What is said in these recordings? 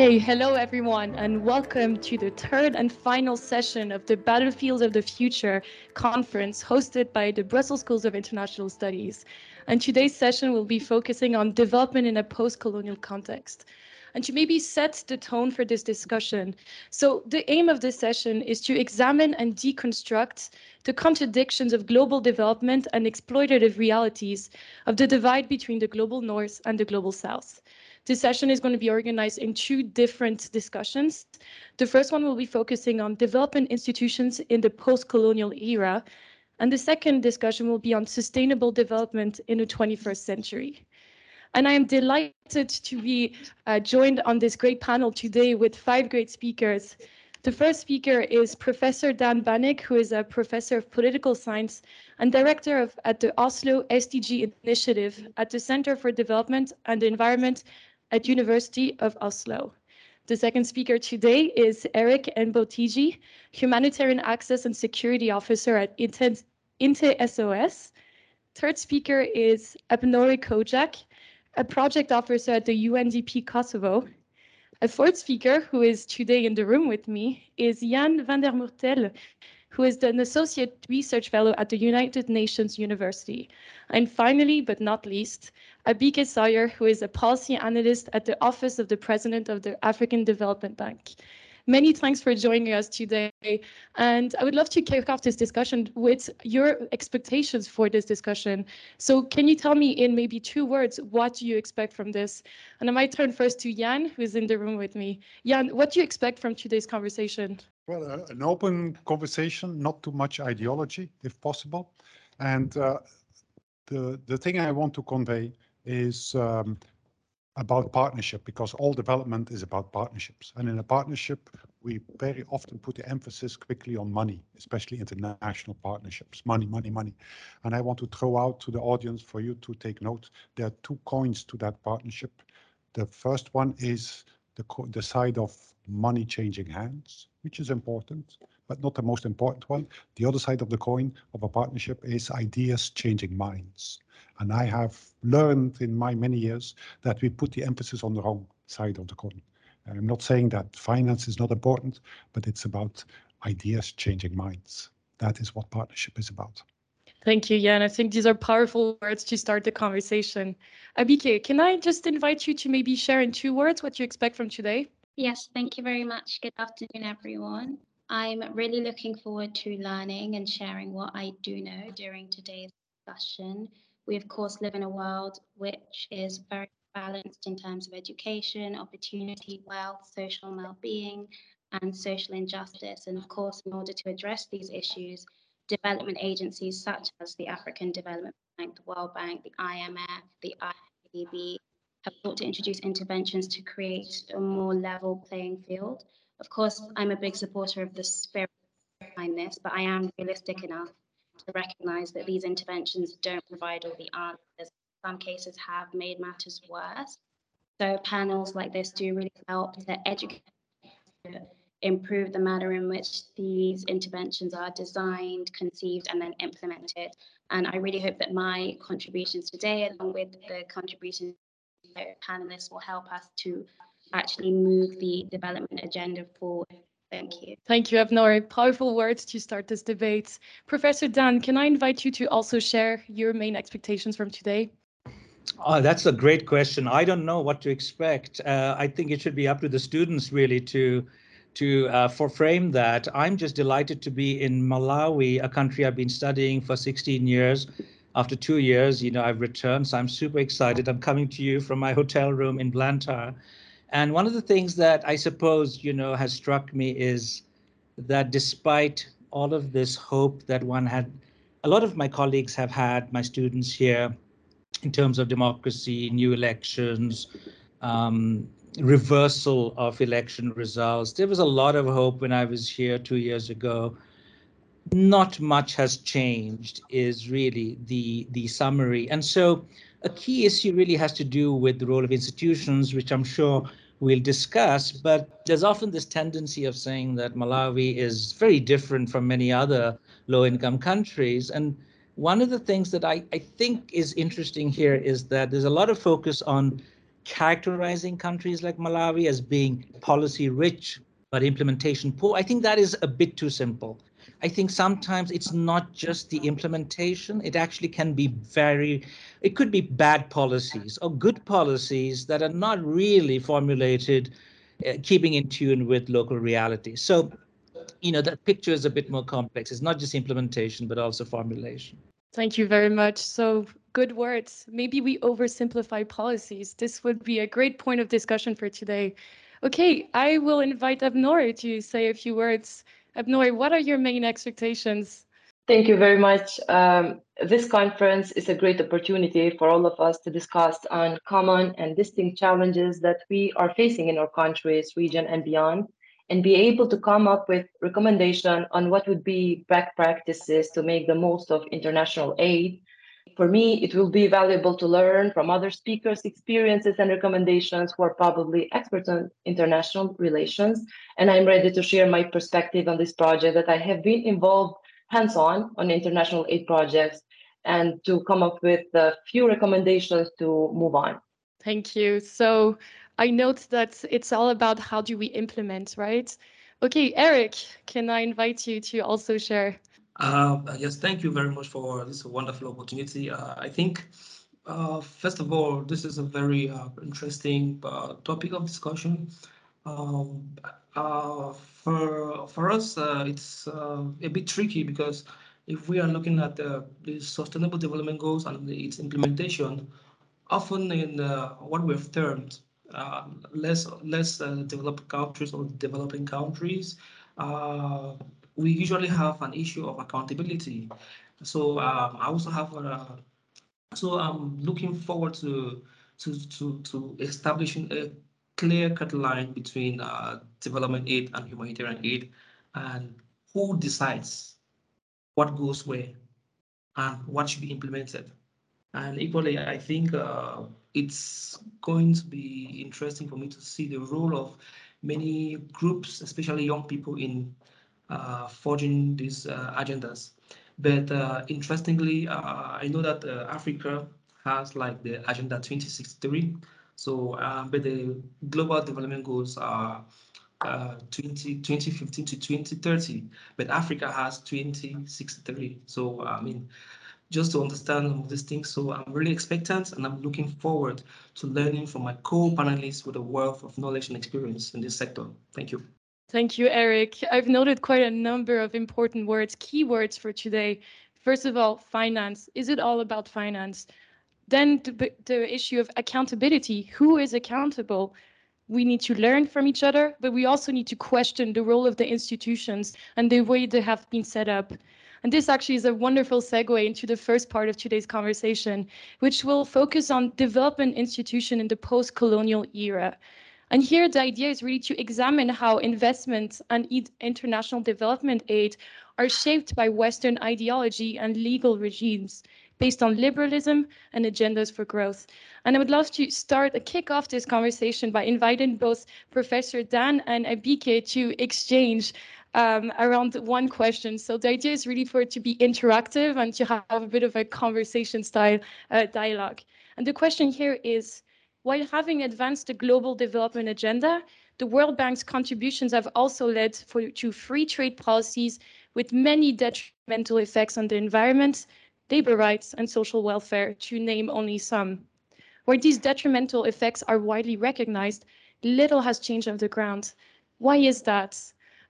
Okay, hello everyone, and welcome to the third and final session of the Battlefields of the Future conference hosted by the Brussels Schools of International Studies. And today's session will be focusing on development in a post-colonial context. And to maybe set the tone for this discussion. So the aim of this session is to examine and deconstruct the contradictions of global development and exploitative realities of the divide between the global north and the global south. This session is going to be organized in two different discussions. The first one will be focusing on development institutions in the post-colonial era, and the second discussion will be on sustainable development in the 21st century. And I am delighted to be uh, joined on this great panel today with five great speakers. The first speaker is Professor Dan Banik, who is a professor of political science and director of at the Oslo SDG Initiative at the Center for Development and the Environment at University of Oslo. The second speaker today is Eric Mbotiji, Humanitarian Access and Security Officer at Inte, SOS. Third speaker is Arbnore Nokaj, a project officer at the UNDP Kosovo. A fourth speaker, who is today in the room with me, is Jan Vandemoortele, who is an associate research fellow at the United Nations University. And finally, but not least, Abike Sawyerr, who is a policy analyst at the Office of the President of the African Development Bank. Many thanks for joining us today. And I would love to kick off this discussion with your expectations for this discussion. So can you tell me in maybe two words, what do you expect from this? And I might turn first to Jan, who's in the room with me. Jan, what do you expect from today's conversation? Well, uh, an open conversation, not too much ideology, if possible. And uh, the the thing I want to convey is um, about partnership, because all development is about partnerships. And in a partnership, we very often put the emphasis quickly on money, especially international partnerships. Money, money, money. And I want to throw out to the audience for you to take note. There are two coins to that partnership. The first one is the, the side of money changing hands, which is important, but not the most important one. The other side of the coin of a partnership is ideas changing minds. And I have learned in my many years that we put the emphasis on the wrong side of the coin. I'm not saying that finance is not important, but it's about ideas changing minds. That is what partnership is about. Thank you, Jan. I think these are powerful words to start the conversation. Abike, can I just invite you to maybe share in two words what you expect from today? Yes, thank you very much. Good afternoon, everyone. I'm really looking forward to learning and sharing what I do know during today's discussion. We, of course, live in a world which is very balanced in terms of education, opportunity, wealth, social well being, and social injustice. And of course, in order to address these issues, development agencies such as the African Development Bank, the World Bank, the IMF, the IDB, have sought to introduce interventions to create a more level playing field. Of course, I'm a big supporter of the spirit behind this, but I am realistic enough to recognize that these interventions don't provide all the answers. Some cases have made matters worse. So panels like this do really help to educate, to improve the manner in which these interventions are designed, conceived, and then implemented. And I really hope that my contributions today, along with the contributions panelists will help us to actually move the development agenda forward. Thank you. Thank you, Abnor. Powerful words to start this debate. Professor Dan, can I invite you to also share your main expectations from today? Oh, that's a great question. I don't know what to expect. Uh, I think it should be up to the students really to to uh, for frame that. I'm just delighted to be in Malawi, a country I've been studying for 16 years after two years, you know, I've returned. So I'm super excited. I'm coming to you from my hotel room in Blantyre. And one of the things that I suppose, you know, has struck me is that despite all of this hope that one had, a lot of my colleagues have had, my students here, in terms of democracy, new elections, um, reversal of election results. There was a lot of hope when I was here two years ago not much has changed is really the the summary and so a key issue really has to do with the role of institutions which i'm sure we'll discuss but there's often this tendency of saying that malawi is very different from many other low income countries and one of the things that I, I think is interesting here is that there's a lot of focus on characterizing countries like Malawi as being policy rich but implementation poor. I think that is a bit too simple. I think sometimes it's not just the implementation, it actually can be very, it could be bad policies or good policies that are not really formulated, uh, keeping in tune with local reality. So, you know, that picture is a bit more complex. It's not just implementation, but also formulation. Thank you very much. So good words. Maybe we oversimplify policies. This would be a great point of discussion for today. Okay, I will invite Arbnore to say a few words. Arbnore, what are your main expectations? Thank you very much. Um, this conference is a great opportunity for all of us to discuss on common and distinct challenges that we are facing in our countries, region, and beyond, and be able to come up with recommendation on what would be best practices to make the most of international aid. For me, it will be valuable to learn from other speakers' experiences and recommendations who are probably experts on international relations. And I'm ready to share my perspective on this project that I have been involved hands-on on international aid projects and to come up with a few recommendations to move on. Thank you. So I note that it's all about how do we implement, right? Okay, Eric, can I invite you to also share? Uh, yes, thank you very much for this wonderful opportunity. Uh, I think, uh, first of all, this is a very uh, interesting uh, topic of discussion. Um, uh, for for us, it's a bit tricky because if we are looking at the, the Sustainable Development Goals and its implementation, often in what we have termed less less developed countries or developing countries, we usually have an issue of accountability. So um, I also have a, so I'm looking forward to to to to establishing a clear cut line between uh, development aid and humanitarian aid, and who decides what goes where and what should be implemented. And equally, I think uh, it's going to be interesting for me to see the role of many groups, especially young people, in forging these uh, agendas. But uh, interestingly, uh, I know that uh, Africa has like the Agenda 2063. So, but the global development goals are uh, 20, 2015 to 2030, but Africa has 2063. So, I mean, just to understand these things. So I'm really expectant and I'm looking forward to learning from my co-panelists with a wealth of knowledge and experience in this sector. Thank you. Thank you, Eric. I've noted quite a number of important words, keywords for today. First of all, finance. Is it all about finance? Then the, the issue of accountability. Who is accountable? we need to learn from each other, but we also need to question the role of the institutions and the way they have been set up. And this actually is a wonderful segue into the first part of today's conversation, which will focus on development institution in the post-colonial era. And here the idea is really to examine how investment and international development aid are shaped by Western ideology and legal regimes based on liberalism and agendas for growth. And I would love to start a kick off this conversation by inviting both Professor Dan and Abike to exchange um, around one question. So the idea is really for it to be interactive and to have a bit of a conversation style uh, dialogue. And the question here is, while having advanced the global development agenda, the World Bank's contributions have also led for, to free trade policies with many detrimental effects on the environment, labor rights, and social welfare, to name only some. Where these detrimental effects are widely recognized, little has changed on the ground. Why is that?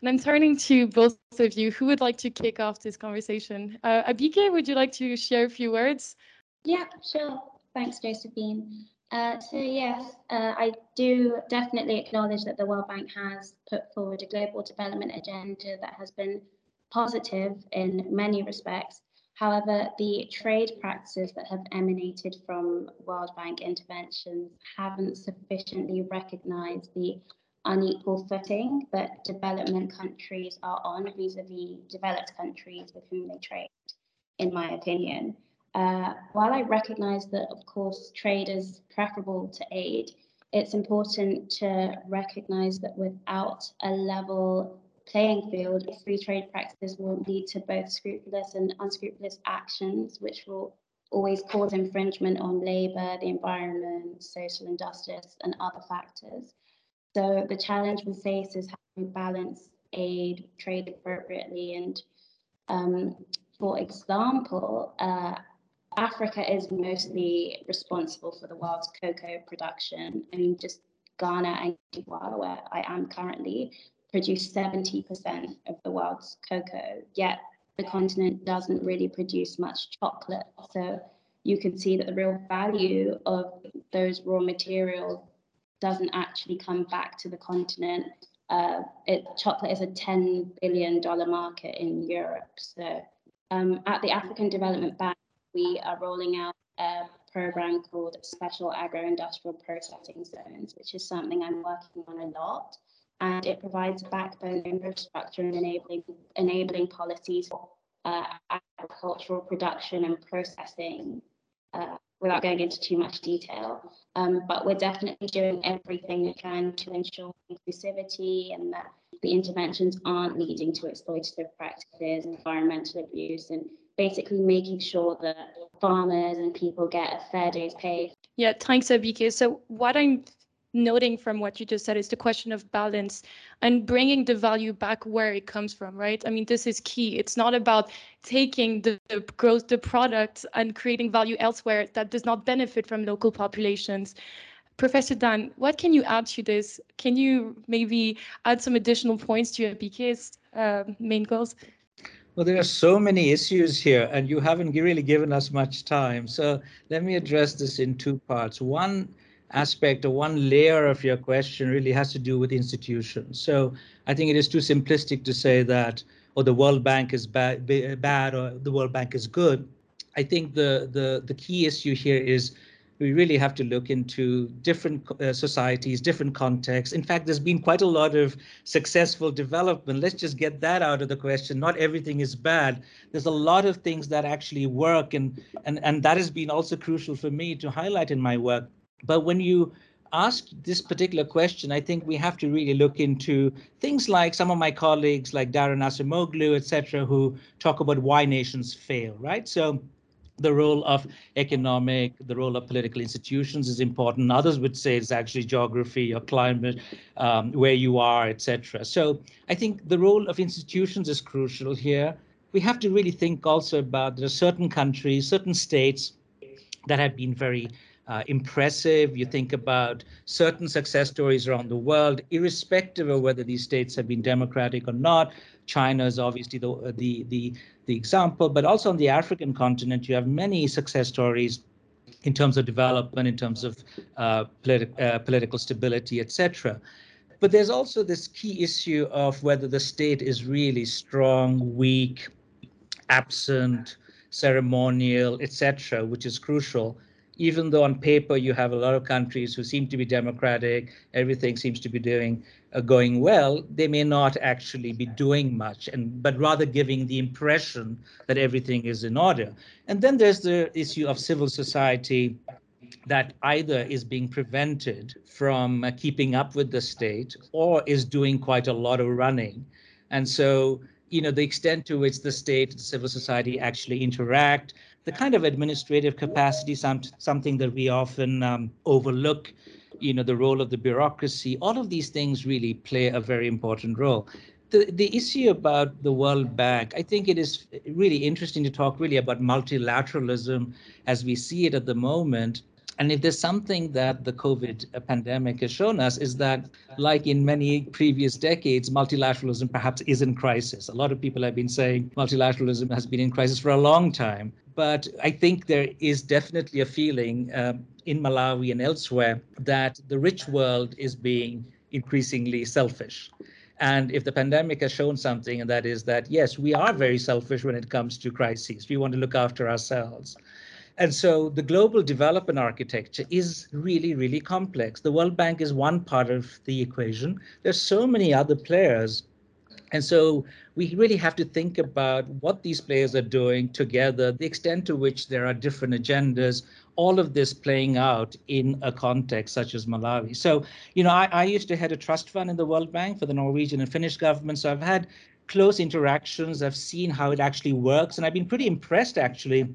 And I'm turning to both of you. Who would like to kick off this conversation? Uh, Abike, would you like to share a few words? Yeah, sure. Thanks, Josephine. Uh, so yes, uh, I do definitely acknowledge that the World Bank has put forward a global development agenda that has been positive in many respects. However, the trade practices that have emanated from World Bank interventions haven't sufficiently recognized the unequal footing that development countries are on vis-a-vis developed countries with whom they trade, in my opinion. Uh, while I recognize that, of course, trade is preferable to aid, it's important to recognize that without a level playing field, free trade practices will lead to both scrupulous and unscrupulous actions, which will always cause infringement on labour, the environment, social injustice, and other factors. So the challenge we face is how to balance aid, trade appropriately, and um, for example, uh, Africa is mostly responsible for the world's cocoa production. I mean, just Ghana and Antigua, where I am currently, produce 70% of the world's cocoa, yet the continent doesn't really produce much chocolate. So you can see that the real value of those raw materials doesn't actually come back to the continent. Uh, it, chocolate is a $10 billion market in Europe. So um, at the African Development Bank, we are rolling out a program called Special Agro-Industrial Processing Zones, which is something I'm working on a lot and it provides a backbone infrastructure and enabling enabling policies for uh, agricultural production and processing uh, without going into too much detail. Um, but we're definitely doing everything we can to ensure inclusivity and that the interventions aren't leading to exploitative practices, environmental abuse, and basically making sure that farmers and people get a fair day's pay. Yeah, thanks, Abike. So what I'm noting from what you just said is the question of balance and bringing the value back where it comes from right? I mean this is key. It's not about taking the, the growth the product and creating value elsewhere that does not benefit from local populations. Professor dan what can you add to this? Can you maybe add some additional points to Abike's uh, main goals well, there are so many issues here, and you haven't really given us much time. So let me address this in two parts. One aspect or one layer of your question really has to do with institutions. So I think it is too simplistic to say that, or the World Bank is bad, bad or the World Bank is good. I think the, the, the key issue here is we really have to look into different uh, societies, different contexts. In fact, there's been quite a lot of successful development. Let's just get that out of the question. Not everything is bad. There's a lot of things that actually work, and and and that has been also crucial for me to highlight in my work. But when you ask this particular question, I think we have to really look into things like some of my colleagues, like Daron Acemoglu, et cetera, who talk about why nations fail, right? So the role of economic, the role of political institutions is important. Others would say it's actually geography or climate, um, where you are, etc. So I think the role of institutions is crucial here. We have to really think also about there are certain countries, certain states that have been very uh, impressive. You think about certain success stories around the world, irrespective of whether these states have been democratic or not. China is obviously the the the, the example, but also on the African continent, you have many success stories in terms of development, in terms of uh, politi- uh, political stability, etc. But there's also this key issue of whether the state is really strong, weak, absent, ceremonial, etc., which is crucial even though on paper you have a lot of countries who seem to be democratic, everything seems to be doing going well, they may not actually be doing much, and but rather giving the impression that everything is in order. And then there's the issue of civil society that either is being prevented from uh, keeping up with the state or is doing quite a lot of running. And so, you know, the extent to which the state and civil society actually interact, the kind of administrative capacity, some, something that we often um, overlook, you know, the role of the bureaucracy, all of these things really play a very important role. The, the issue about the World Bank, I think it is really interesting to talk really about multilateralism as we see it at the moment. And if there's something that the COVID pandemic has shown us is that, like in many previous decades, multilateralism perhaps is in crisis. A lot of people have been saying multilateralism has been in crisis for a long time. But I think there is definitely a feeling um, in Malawi and elsewhere that the rich world is being increasingly selfish. And if the pandemic has shown something, and that is that, yes, we are very selfish when it comes to crises. We want to look after ourselves. And so the global development architecture is really, really complex. The World Bank is one part of the equation. There's so many other players and so we really have to think about what these players are doing together, the extent to which there are different agendas, all of this playing out in a context such as Malawi. So, you know, I, I used to head a trust fund in the World Bank for the Norwegian and Finnish government. So I've had close interactions. I've seen how it actually works. And I've been pretty impressed actually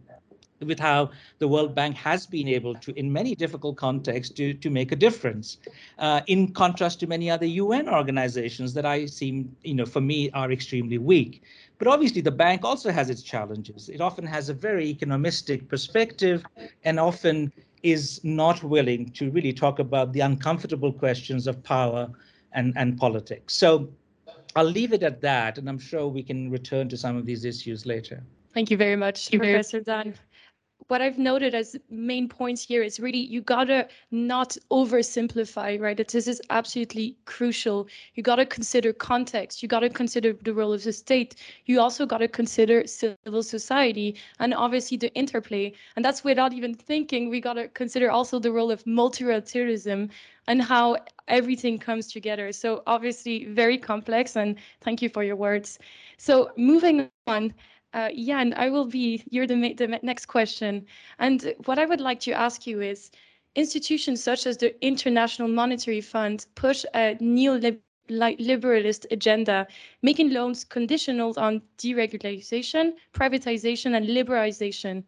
with how the World Bank has been able to, in many difficult contexts, to, to make a difference. Uh, in contrast to many other UN organizations that I seem, you know, for me are extremely weak. But obviously, the bank also has its challenges. It often has a very economistic perspective and often is not willing to really talk about the uncomfortable questions of power and, and politics. So I'll leave it at that, and I'm sure we can return to some of these issues later. Thank you very much, Professor Dan what I've noted as main points here is really you gotta not oversimplify, right? That this is absolutely crucial. You gotta consider context. You gotta consider the role of the state. You also gotta consider civil society and obviously the interplay. And that's without even thinking. We gotta consider also the role of multilateralism and how everything comes together. So obviously very complex. And thank you for your words. So moving on. Uh, Jan, I will be, you're the, the next question. And what I would like to ask you is, institutions such as the International Monetary Fund push a neoliberalist agenda, making loans conditional on deregulation, privatization, and liberalization.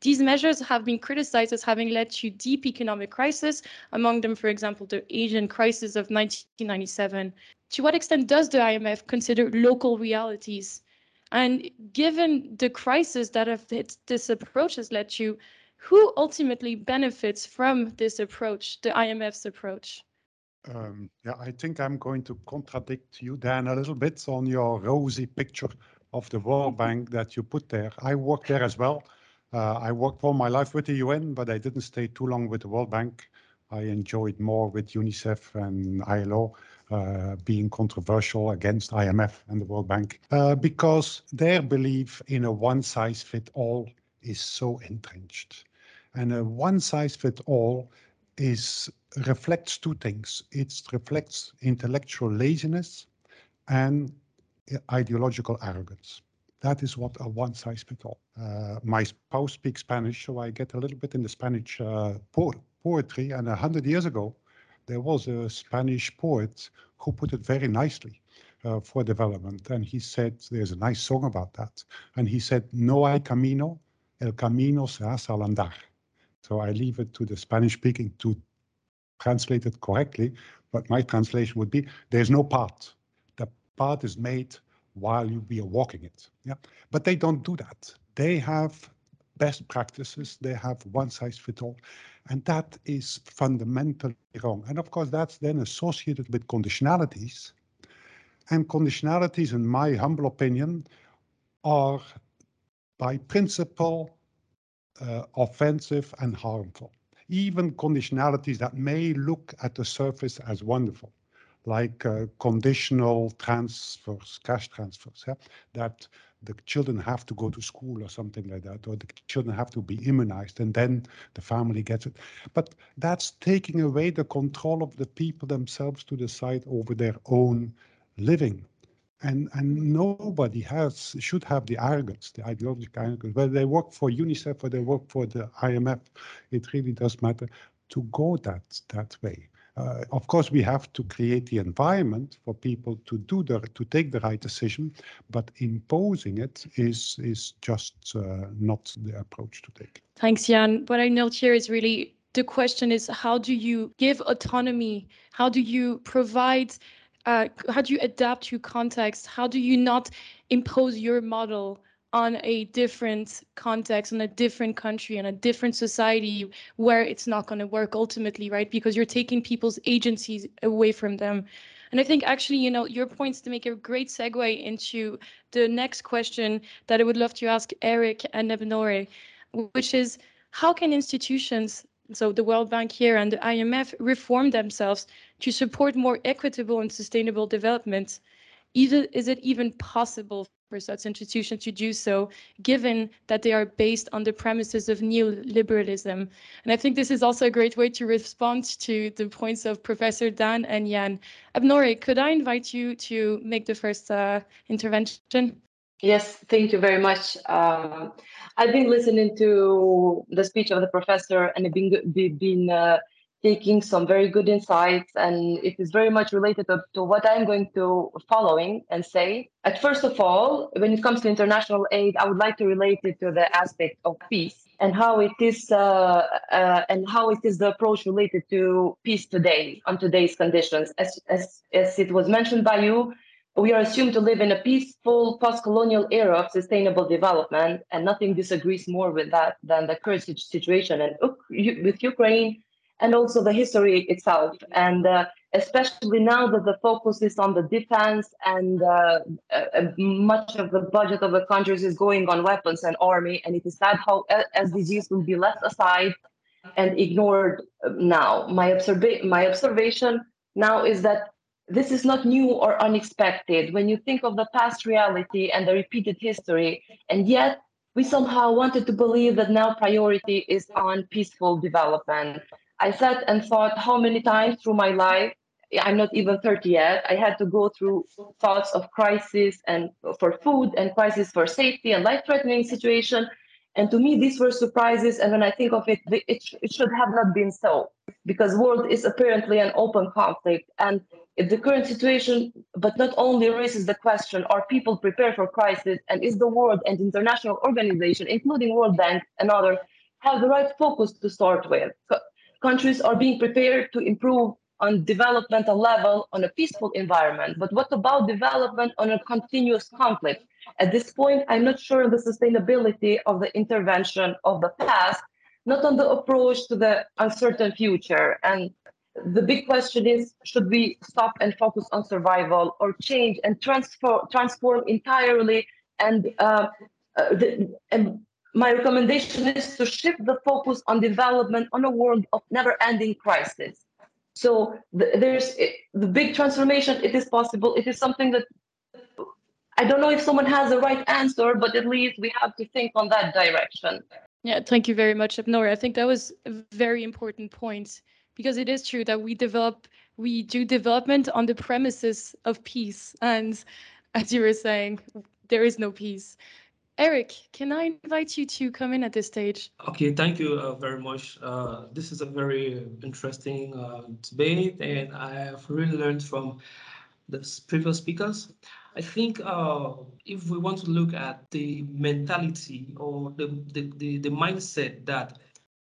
These measures have been criticized as having led to deep economic crisis, among them, for example, the Asian crisis of 1997. To what extent does the IMF consider local realities and given the crisis that this approach has led to, who ultimately benefits from this approach, the IMF's approach? Um, yeah, I think I'm going to contradict you, Dan, a little bit on your rosy picture of the World Bank that you put there. I worked there as well. Uh, I worked all my life with the UN, but I didn't stay too long with the World Bank. I enjoyed more with UNICEF and ILO. Uh, being controversial against IMF and the World Bank uh, because their belief in a one size fit all is so entrenched. And a one size fit all is reflects two things. It reflects intellectual laziness and ideological arrogance. That is what a one size fits all. Uh, my spouse speaks Spanish, so I get a little bit in the Spanish uh, po poetry. And a hundred years ago, there was a Spanish poet who put it very nicely uh, for development. And he said, there's a nice song about that. And he said, no hay camino, el camino se hace al andar. So I leave it to the Spanish speaking to translate it correctly. But my translation would be, there's no path. The path is made while you be walking it. Yeah, But they don't do that. They have best practices. They have one size fits all. And that is fundamentally wrong. And of course, that's then associated with conditionalities. And conditionalities, in my humble opinion, are by principle uh, offensive and harmful. Even conditionalities that may look at the surface as wonderful, like uh, conditional transfers, cash transfers, yeah, that the children have to go to school or something like that, or the children have to be immunized, and then the family gets it. But that's taking away the control of the people themselves to decide over their own living. And, and nobody has should have the arrogance, the ideological arrogance, whether they work for UNICEF or they work for the IMF, it really does matter to go that that way. Uh, of course, we have to create the environment for people to do the to take the right decision, but imposing it is is just uh, not the approach to take. Thanks, Jan. What I note here is really the question is how do you give autonomy? How do you provide? Uh, how do you adapt to context? How do you not impose your model on a different context, on a different country, on a different society where it's not going to work ultimately, right? Because you're taking people's agencies away from them. And I think actually, you know, your points to make a great segue into the next question that I would love to ask Eric and Arbnore, which is how can institutions, so the World Bank here and the IMF, reform themselves to support more equitable and sustainable development? Is it even possible for such institutions to do so, given that they are based on the premises of neoliberalism. And I think this is also a great way to respond to the points of Professor Dan and Jan. Arbnore, could I invite you to make the first uh, intervention? Yes, thank you very much. Uh, I've been listening to the speech of the professor and I've been, been uh, taking some very good insights and it is very much related to, to, what I'm going to following and say. At first of all, when it comes to international aid, I would like to relate it to the aspect of peace. and how it is uh, uh, and how it is the approach related to peace today on today's conditions. As, as, as it was mentioned by you, we are assumed to live in a peaceful post-colonial era of sustainable development, and nothing disagrees more with that than the current situation and with Ukraine and also the history itself. And uh, especially now that the focus is on the defense and uh, uh, much of the budget of the countries is going on weapons and army, and it is sad how SDGs will be left aside and ignored now. My, observa- my observation now is that this is not new or unexpected when you think of the past reality and the repeated history, and yet we somehow wanted to believe that now priority is on peaceful development. I sat and thought how many times through my life, I'm not even 30 yet, I had to go through thoughts of crisis and for food and crisis for safety and life-threatening situation. And to me, these were surprises. And when I think of it, it, it should have not been so because world is apparently an open conflict. And the current situation, but not only raises the question, are people prepared for crisis? And is the world and international organization, including World Bank and others, have the right focus to start with? Countries are being prepared to improve on developmental level on a peaceful environment. But what about development on a continuous conflict? At this point, I'm not sure the sustainability of the intervention of the past, not on the approach to the uncertain future. And the big question is, should we stop and focus on survival or change and transform, transform entirely and, uh, uh, the, and my recommendation is to shift the focus on development on a world of never-ending crisis. So the, there's the big transformation. It is possible. It is something that I don't know if someone has the right answer, but at least we have to think on that direction. Yeah, thank you very much, Abnora. I think that was a very important point because it is true that we develop, we do development on the premises of peace, and as you were saying, there is no peace. Eric, can I invite you to come in at this stage? Okay, thank you uh, very much. Uh, this is a very interesting uh, debate, and I have really learned from the previous speakers. I think uh, if we want to look at the mentality or the, the, the, the mindset that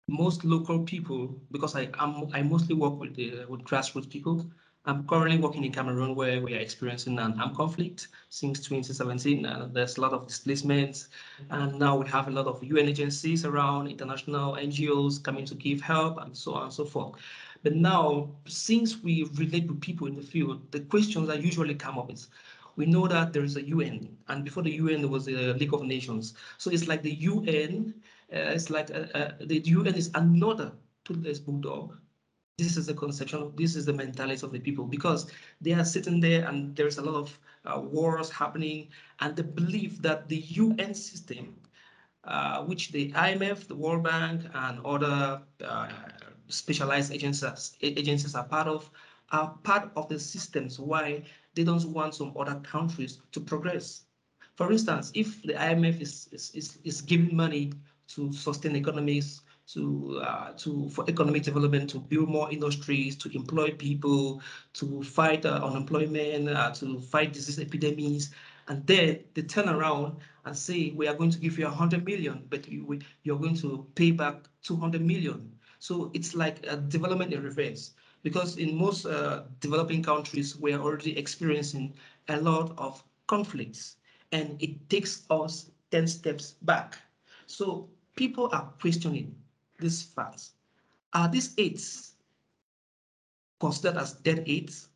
most local people, because I am I mostly work with the, with grassroots people, I'm currently working in Cameroon where we are experiencing an armed conflict since 2017. And there's a lot of displacements. And now we have a lot of UN agencies around, international NGOs coming to give help and so on and so forth. But now, since we relate with people in the field, the questions that usually come up is, we know that there is a UN, and before the UN, there was the League of Nations. So it's like the UN, uh, it's like uh, uh, the UN is another toothless bulldog this is the conception, this is the mentality of the people because they are sitting there and there's a lot of uh, wars happening and the belief that the UN system, uh, which the IMF, the World Bank and other uh, specialized agencies, agencies are part of, are part of the systems why they don't want some other countries to progress. For instance, if the IMF is, is, is giving money to sustain economies to uh, to for economic development, to build more industries, to employ people, to fight uh, unemployment, uh, to fight disease epidemics, and then they turn around and say we are going to give you 100 million, but you, you're going to pay back 200 million. So it's like a development in reverse because in most uh, developing countries, we are already experiencing a lot of conflicts and it takes us 10 steps back. So people are questioning these facts. Are these eights considered as dead eights?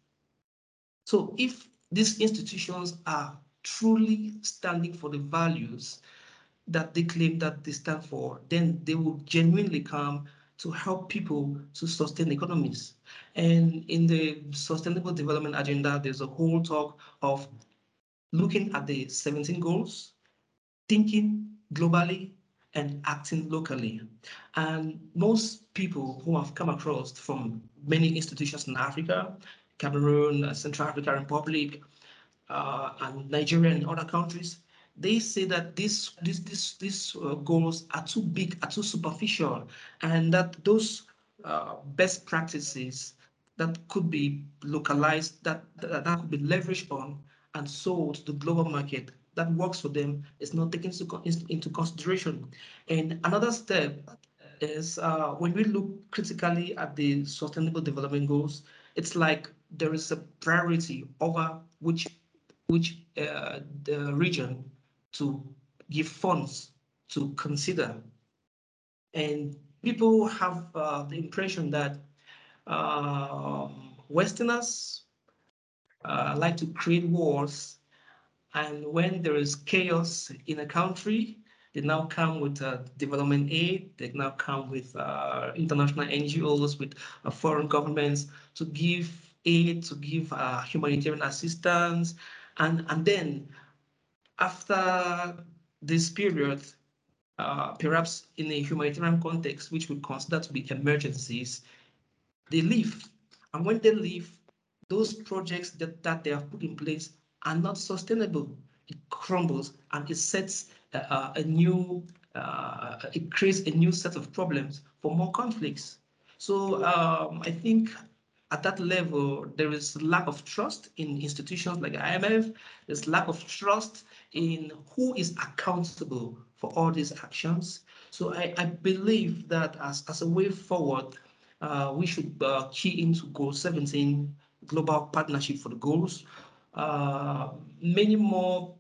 So if these institutions are truly standing for the values that they claim that they stand for, then they will genuinely come to help people to sustain economies. And in the Sustainable Development Agenda, there's a whole talk of looking at the 17 goals, thinking globally, and acting locally. And most people who I've come across from many institutions in Africa, Cameroon, uh, Central African Republic, uh, and Nigeria and other countries, they say that these these these these uh, goals are too big, are too superficial, and that those uh, best practices that could be localized, that, that that could be leveraged on and sold to the global market that works for them is not taken into, consideration. And another step is uh, when we look critically at the sustainable development goals, it's like there is a priority over which which uh, the region to give funds to consider. And people have uh, the impression that uh, Westerners uh, like to create wars. And when there is chaos in a country, they now come with uh, development aid. They now come with uh, international NGOs, with uh, foreign governments to give aid, to give uh, humanitarian assistance. And, and then after this period, uh, perhaps in a humanitarian context, which we consider to be emergencies, they leave. And when they leave, those projects that, that they have put in place are not sustainable. It crumbles and it sets uh, a new, uh, it creates a new set of problems for more conflicts. So um, I think at that level, there is lack of trust in institutions like IMF. There's lack of trust in who is accountable for all these actions. So I, I believe that as, as a way forward, uh, we should uh, key into Goal 17, Global Partnership for the Goals. Uh, many more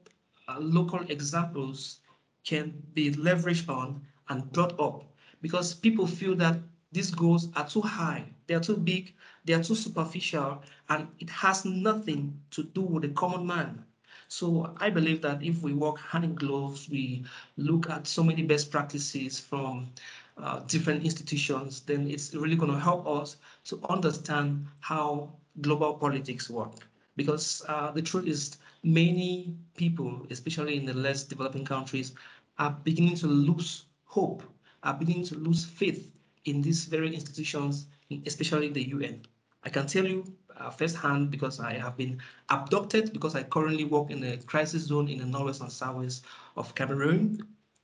uh, local examples can be leveraged on and brought up because people feel that these goals are too high, they are too big, they are too superficial, and it has nothing to do with the common man. So I believe that if we work hand in gloves, we look at so many best practices from uh, different institutions, then it's really going to help us to understand how global politics work. Because uh, the truth is, many people, especially in the less developing countries, are beginning to lose hope, are beginning to lose faith in these very institutions, especially the UN. I can tell you uh, firsthand because I have been abducted because I currently work in a crisis zone in the northwest and southwest of Cameroon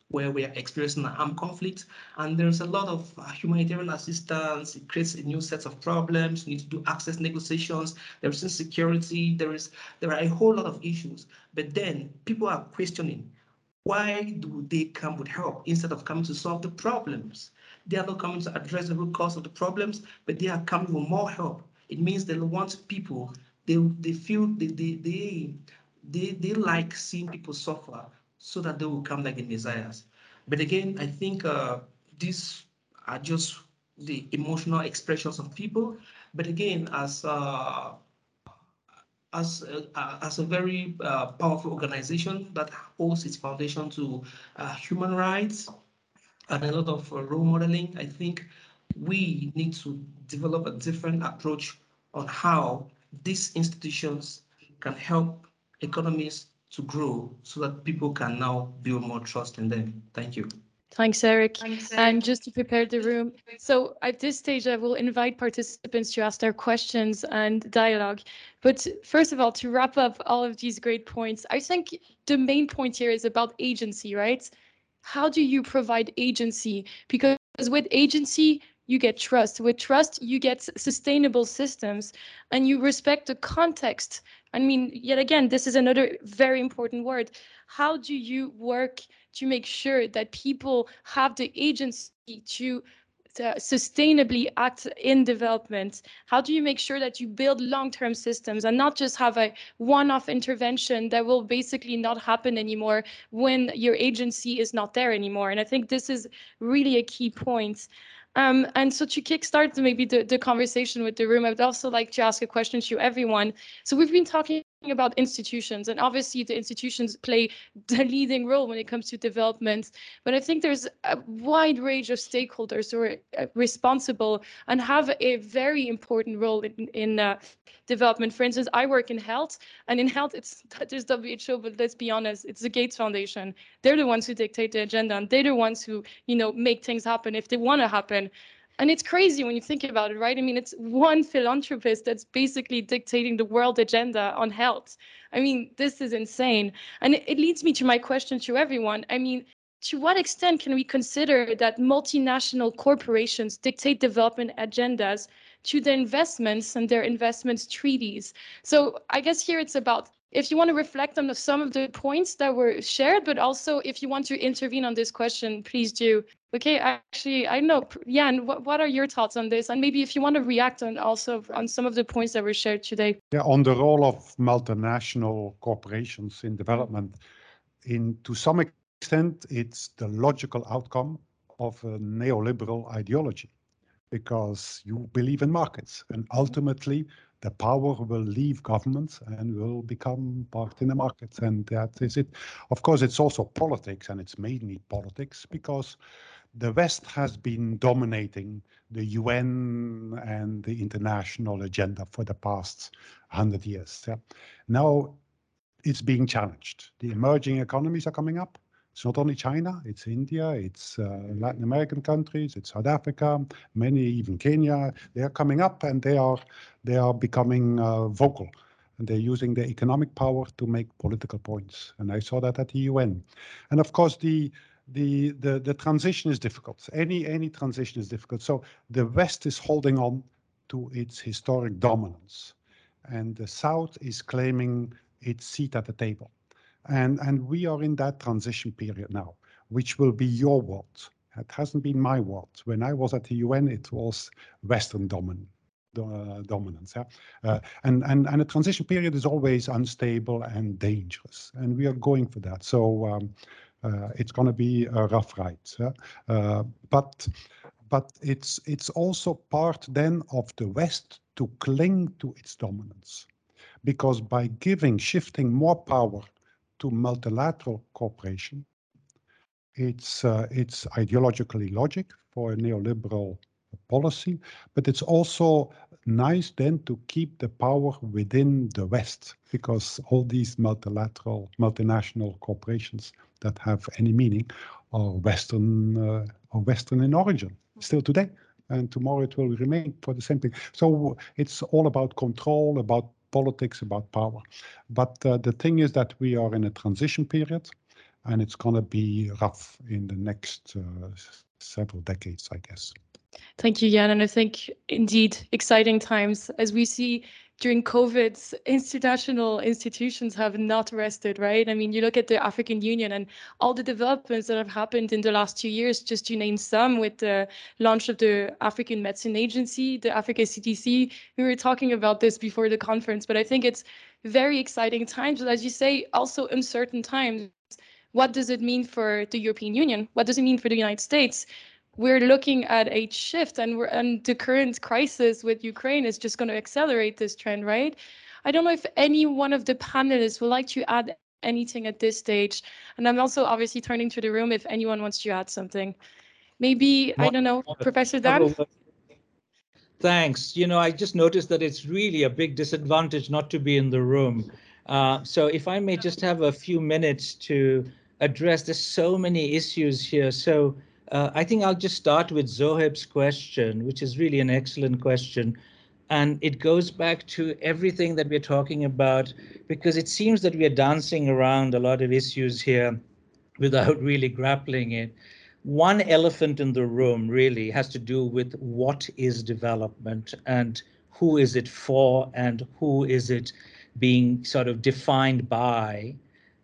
where we are experiencing an armed conflict. And there's a lot of uh, humanitarian assistance. It creates a new set of problems. You need to do access negotiations. There is insecurity. There is there are a whole lot of issues. But then people are questioning why do they come with help instead of coming to solve the problems? They are not coming to address the root cause of the problems, but they are coming with more help. It means they want people, they, they feel they, they, they, they, they like seeing people suffer so that they will come like the messiahs. But again, I think uh, these are just the emotional expressions of people. But again, as uh, as uh, as a very uh, powerful organization that holds its foundation to uh, human rights and a lot of uh, role modeling, I think we need to develop a different approach on how these institutions can help economies to grow so that people can now build more trust in them. Thank you. Thanks, Eric. Thanks, Eric. And just to prepare the room, so at this stage, I will invite participants to ask their questions and dialogue. But first of all, to wrap up all of these great points, I think the main point here is about agency, right? How do you provide agency? Because with agency, you get trust. With trust, you get sustainable systems and you respect the context. I mean, yet again, this is another very important word. How do you work to make sure that people have the agency to sustainably act in development? How do you make sure that you build long-term systems and not just have a one-off intervention that will basically not happen anymore when your agency is not there anymore? And I think this is really a key point. Um, and so to kickstart maybe the, the conversation with the room, I would also like to ask a question to everyone. So we've been talking about institutions and obviously the institutions play the leading role when it comes to development but i think there's a wide range of stakeholders who are uh, responsible and have a very important role in, in uh, development for instance i work in health and in health it's there's who but let's be honest it's the gates foundation they're the ones who dictate the agenda and they're the ones who you know make things happen if they want to happen and it's crazy when you think about it, right? I mean, it's one philanthropist that's basically dictating the world agenda on health. I mean, this is insane. And it, it leads me to my question to everyone. I mean, to what extent can we consider that multinational corporations dictate development agendas to the investments and their investments treaties? So I guess here it's about if you want to reflect on some of the points that were shared, but also if you want to intervene on this question, please do. Okay, actually, I know, Jan, what, what are your thoughts on this? And maybe if you want to react on also on some of the points that were shared today. Yeah, on the role of multinational corporations in development, in to some extent, it's the logical outcome of a neoliberal ideology because you believe in markets and ultimately the power will leave governments and will become part in the markets and that is it. Of course it's also politics and it's mainly politics because the west has been dominating the un and the international agenda for the past 100 years. Yeah. now it's being challenged. The emerging economies are coming up it's not only China, it's India, it's uh, Latin American countries, it's South Africa, many even Kenya. They are coming up and they are they are becoming uh, vocal and they're using their economic power to make political points. And I saw that at the UN. And of course, the the the, the transition is difficult. Any any transition is difficult. So the West is holding on to its historic dominance, and the South is claiming its seat at the table. And, and we are in that transition period now, which will be your world. It hasn't been my world. When I was at the UN, it was Western dominant. Uh, dominance. Yeah? Uh, and, and, and a transition period is always unstable and dangerous. And we are going for that. So um, uh, it's going to be a rough ride. Yeah? Uh, but but it's it's also part then of the West to cling to its dominance. Because by giving, shifting more power to multilateral cooperation. It's, uh, it's ideologically logic for a neoliberal policy, but it's also nice then to keep the power within the West because all these multilateral, multinational corporations that have any meaning are Western, uh, are Western in origin still today. And tomorrow it will remain for the same thing. So it's all about control, about politics, about power. But uh, the thing is that we are in a transition period and it's going to be rough in the next uh, several decades, I guess. Thank you, Jan. And I think indeed exciting times as we see during COVID, international institutions have not rested, right? I mean, you look at the African Union and all the developments that have happened in the last two years, just to name some, with the launch of the African Medicine Agency, the Africa CDC. We were talking about this before the conference, but I think it's very exciting times. But as you say, also uncertain times. What does it mean for the European Union? What does it mean for the United States? We're looking at a shift and we're and the current crisis with Ukraine is just going to accelerate this trend, right? I don't know if any one of the panelists would like to add anything at this stage. And I'm also obviously turning to the room if anyone wants to add something. Maybe, I don't know, Professor Dan? Thanks. You know, I just noticed that it's really a big disadvantage not to be in the room. Uh, so if I may just have a few minutes to address, there's so many issues here. So uh, I think I'll just start with Zoheb's question, which is really an excellent question. And it goes back to everything that we're talking about, because it seems that we are dancing around a lot of issues here without really grappling it. One elephant in the room really has to do with what is development and who is it for and who is it being sort of defined by.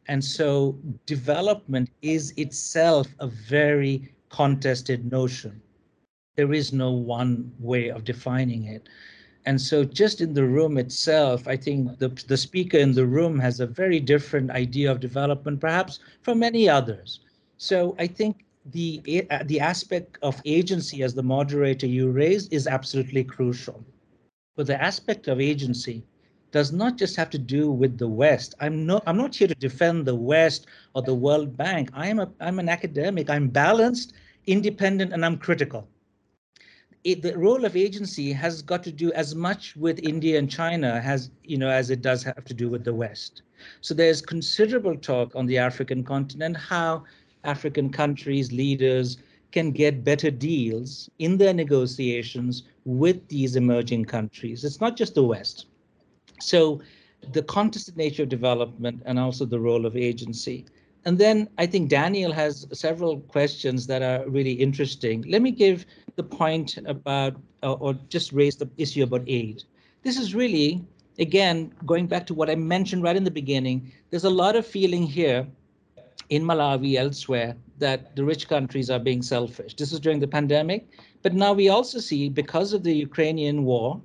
And so development is itself a very contested notion. There is no one way of defining it. And so just in the room itself, I think the, the speaker in the room has a very different idea of development, perhaps from many others. So I think the, uh, the aspect of agency as the moderator you raised is absolutely crucial. But the aspect of agency does not just have to do with the West. I'm not I'm not here to defend the West or the World Bank. I'm a I'm an academic. I'm balanced independent and I'm critical. It, the role of agency has got to do as much with India and China as you know as it does have to do with the West. So there's considerable talk on the African continent how African countries, leaders can get better deals in their negotiations with these emerging countries. It's not just the West. So the contested nature of development and also the role of agency. And then I think Daniel has several questions that are really interesting. Let me give the point about, uh, or just raise the issue about aid. This is really again, going back to what I mentioned right in the beginning, there's a lot of feeling here in Malawi, elsewhere, that the rich countries are being selfish. This is during the pandemic. But now we also see, because of the Ukrainian war,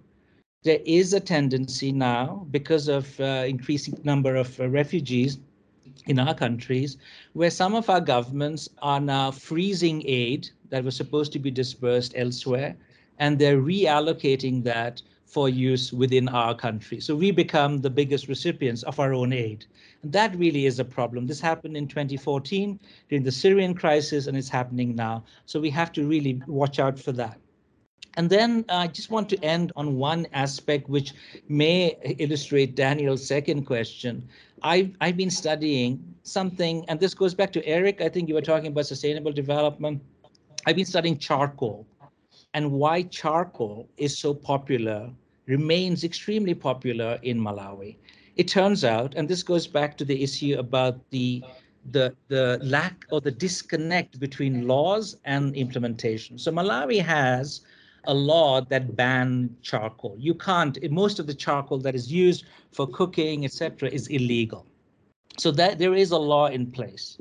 there is a tendency now, because of uh, increasing number of uh, refugees in our countries, where some of our governments are now freezing aid that was supposed to be dispersed elsewhere, and they're reallocating that for use within our country. So we become the biggest recipients of our own aid. And that really is a problem. This happened in 2014 during the Syrian crisis, and it's happening now. So we have to really watch out for that. And then I just want to end on one aspect which may illustrate Daniel's second question. I've, I've been studying something, and this goes back to Eric. I think you were talking about sustainable development. I've been studying charcoal and why charcoal is so popular, remains extremely popular in Malawi. It turns out, and this goes back to the issue about the the the lack or the disconnect between laws and implementation. So Malawi has a law that ban charcoal. You can't. Eh, most of the charcoal that is used for cooking, etc., is illegal. So that there is a law in place.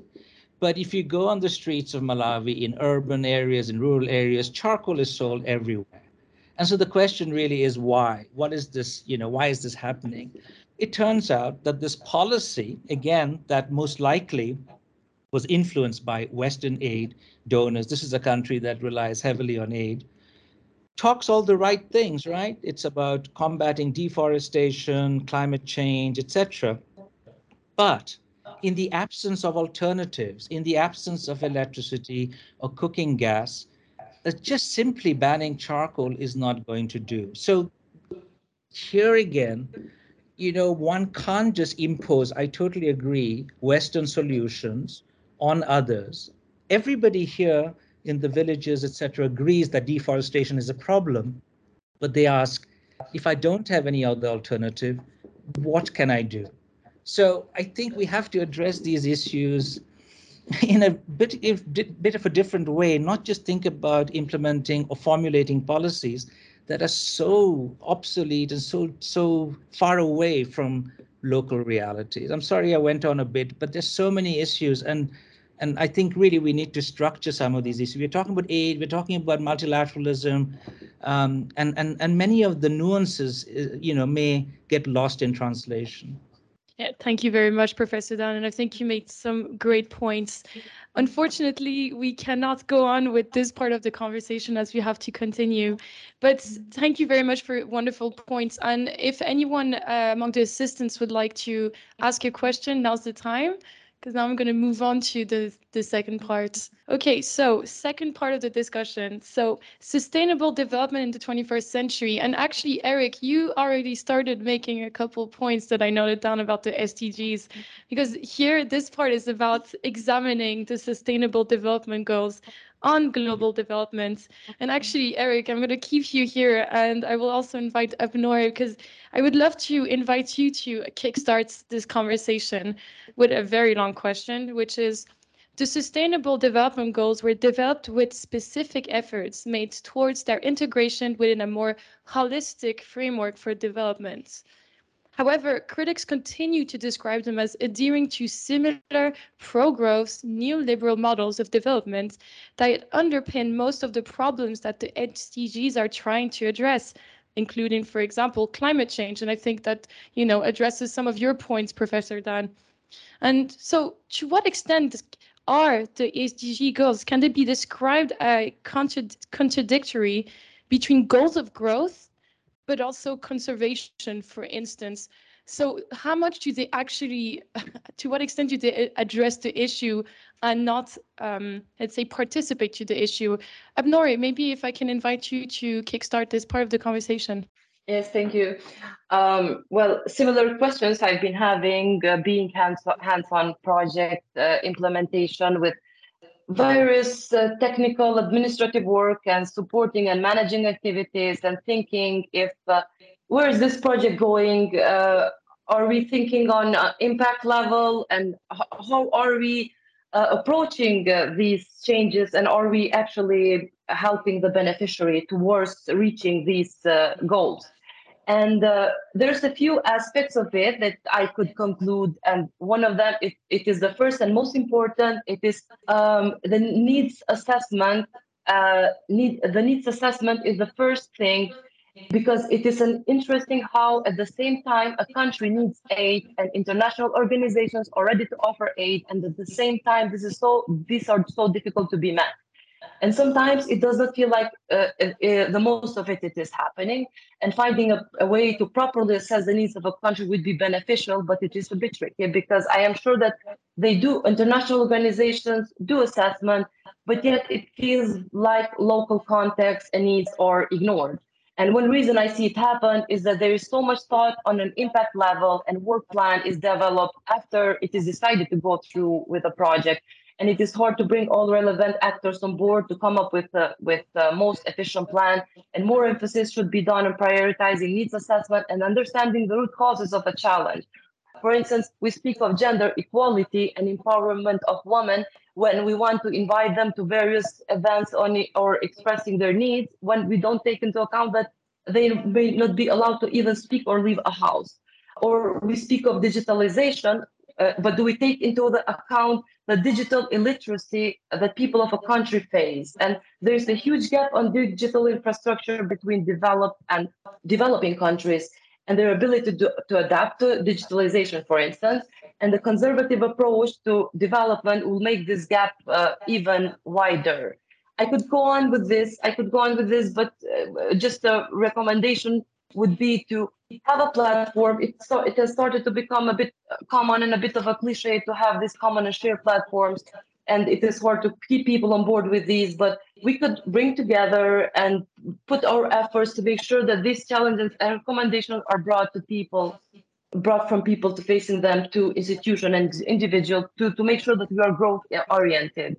But if you go on the streets of Malawi in urban areas, in rural areas, charcoal is sold everywhere. And so the question really is why? What is this, you know, why is this happening? It turns out that this policy, again, that most likely was influenced by Western aid donors. This is a country that relies heavily on aid. Talks all the right things, right? It's about combating deforestation, climate change, etc. But in the absence of alternatives, in the absence of electricity or cooking gas, uh, just simply banning charcoal is not going to do. So here again, you know, one can't just impose, I totally agree, Western solutions on others. Everybody here in the villages, etc., agrees that deforestation is a problem, but they ask, if I don't have any other alternative, what can I do? So I think we have to address these issues in a bit, bit of a different way, not just think about implementing or formulating policies that are so obsolete and so so far away from local realities. I'm sorry I went on a bit, but there's so many issues and and I think really we need to structure some of these issues. We're talking about aid, we're talking about multilateralism, um, and and and many of the nuances, uh, you know, may get lost in translation. Yeah, thank you very much, Professor Dan. And I think you made some great points. Unfortunately, we cannot go on with this part of the conversation as we have to continue. But thank you very much for wonderful points. And if anyone uh, among the assistants would like to ask a question, now's the time because now I'm going to move on to the, the second part. Okay, so second part of the discussion. So sustainable development in the 21st century. And actually, Eric, you already started making a couple points that I noted down about the SDGs, because here this part is about examining the sustainable development goals on global development. And actually, Eric, I'm going to keep you here and I will also invite Arbnore because I would love to invite you to kickstart this conversation with a very long question, which is the Sustainable Development Goals were developed with specific efforts made towards their integration within a more holistic framework for development. However, critics continue to describe them as adhering to similar pro-growth neoliberal models of development that underpin most of the problems that the SDGs are trying to address, including, for example, climate change. And I think that, you know, addresses some of your points, Professor Dan. And so to what extent are the SDG goals? Can they be described as contradictory between goals of growth but also conservation, for instance. So how much do they actually, to what extent do they address the issue and not, um, let's say, participate to the issue? Arbnore, maybe if I can invite you to kickstart this part of the conversation. Yes, thank you. Um, well, similar questions I've been having, uh, being hands-on hands project uh, implementation with various uh, technical administrative work and supporting and managing activities and thinking if uh, where is this project going? Uh, are we thinking on uh, impact level and how are we uh, approaching uh, these changes and are we actually helping the beneficiary towards reaching these goals And uh, there's a few aspects of it that I could conclude. And one of them, it, it is the first and most important. It is um, the needs assessment. Uh, need the needs assessment is the first thing because it is an interesting how at the same time a country needs aid and international organizations are ready to offer aid and at the same time this is so these are so difficult to be met and sometimes it does not feel like uh, uh, uh, the most of it, it is happening and finding a, a, way to properly assess the needs of a country would be beneficial but it is a bit tricky because i am sure that they do international organizations do assessment but yet it feels like local context and needs are ignored and one reason I see it happen is that there is so much thought on an impact level and work plan is developed after it is decided to go through with a project. And it is hard to bring all relevant actors on board to come up with the, with the most efficient plan. And more emphasis should be done on prioritizing needs assessment and understanding the root causes of a challenge. For instance, we speak of gender equality and empowerment of women when we want to invite them to various events on or expressing their needs, when we don't take into account that they may not be allowed to even speak or leave a house. Or we speak of digitalization, uh, but do we take into the account the digital illiteracy that people of a country face? And there's a huge gap on digital infrastructure between developed and developing countries and their ability to, to adapt to digitalization, for instance. And the conservative approach to development will make this gap uh, even wider. I could go on with this, I could go on with this, but uh, just a recommendation would be to have a platform. It, so, it has started to become a bit uh, common and a bit of a cliche to have these common and shared platforms and it is hard to keep people on board with these but we could bring together and put our efforts to make sure that these challenges and recommendations are brought to people brought from people to facing them to institution and individual to, to make sure that we are growth oriented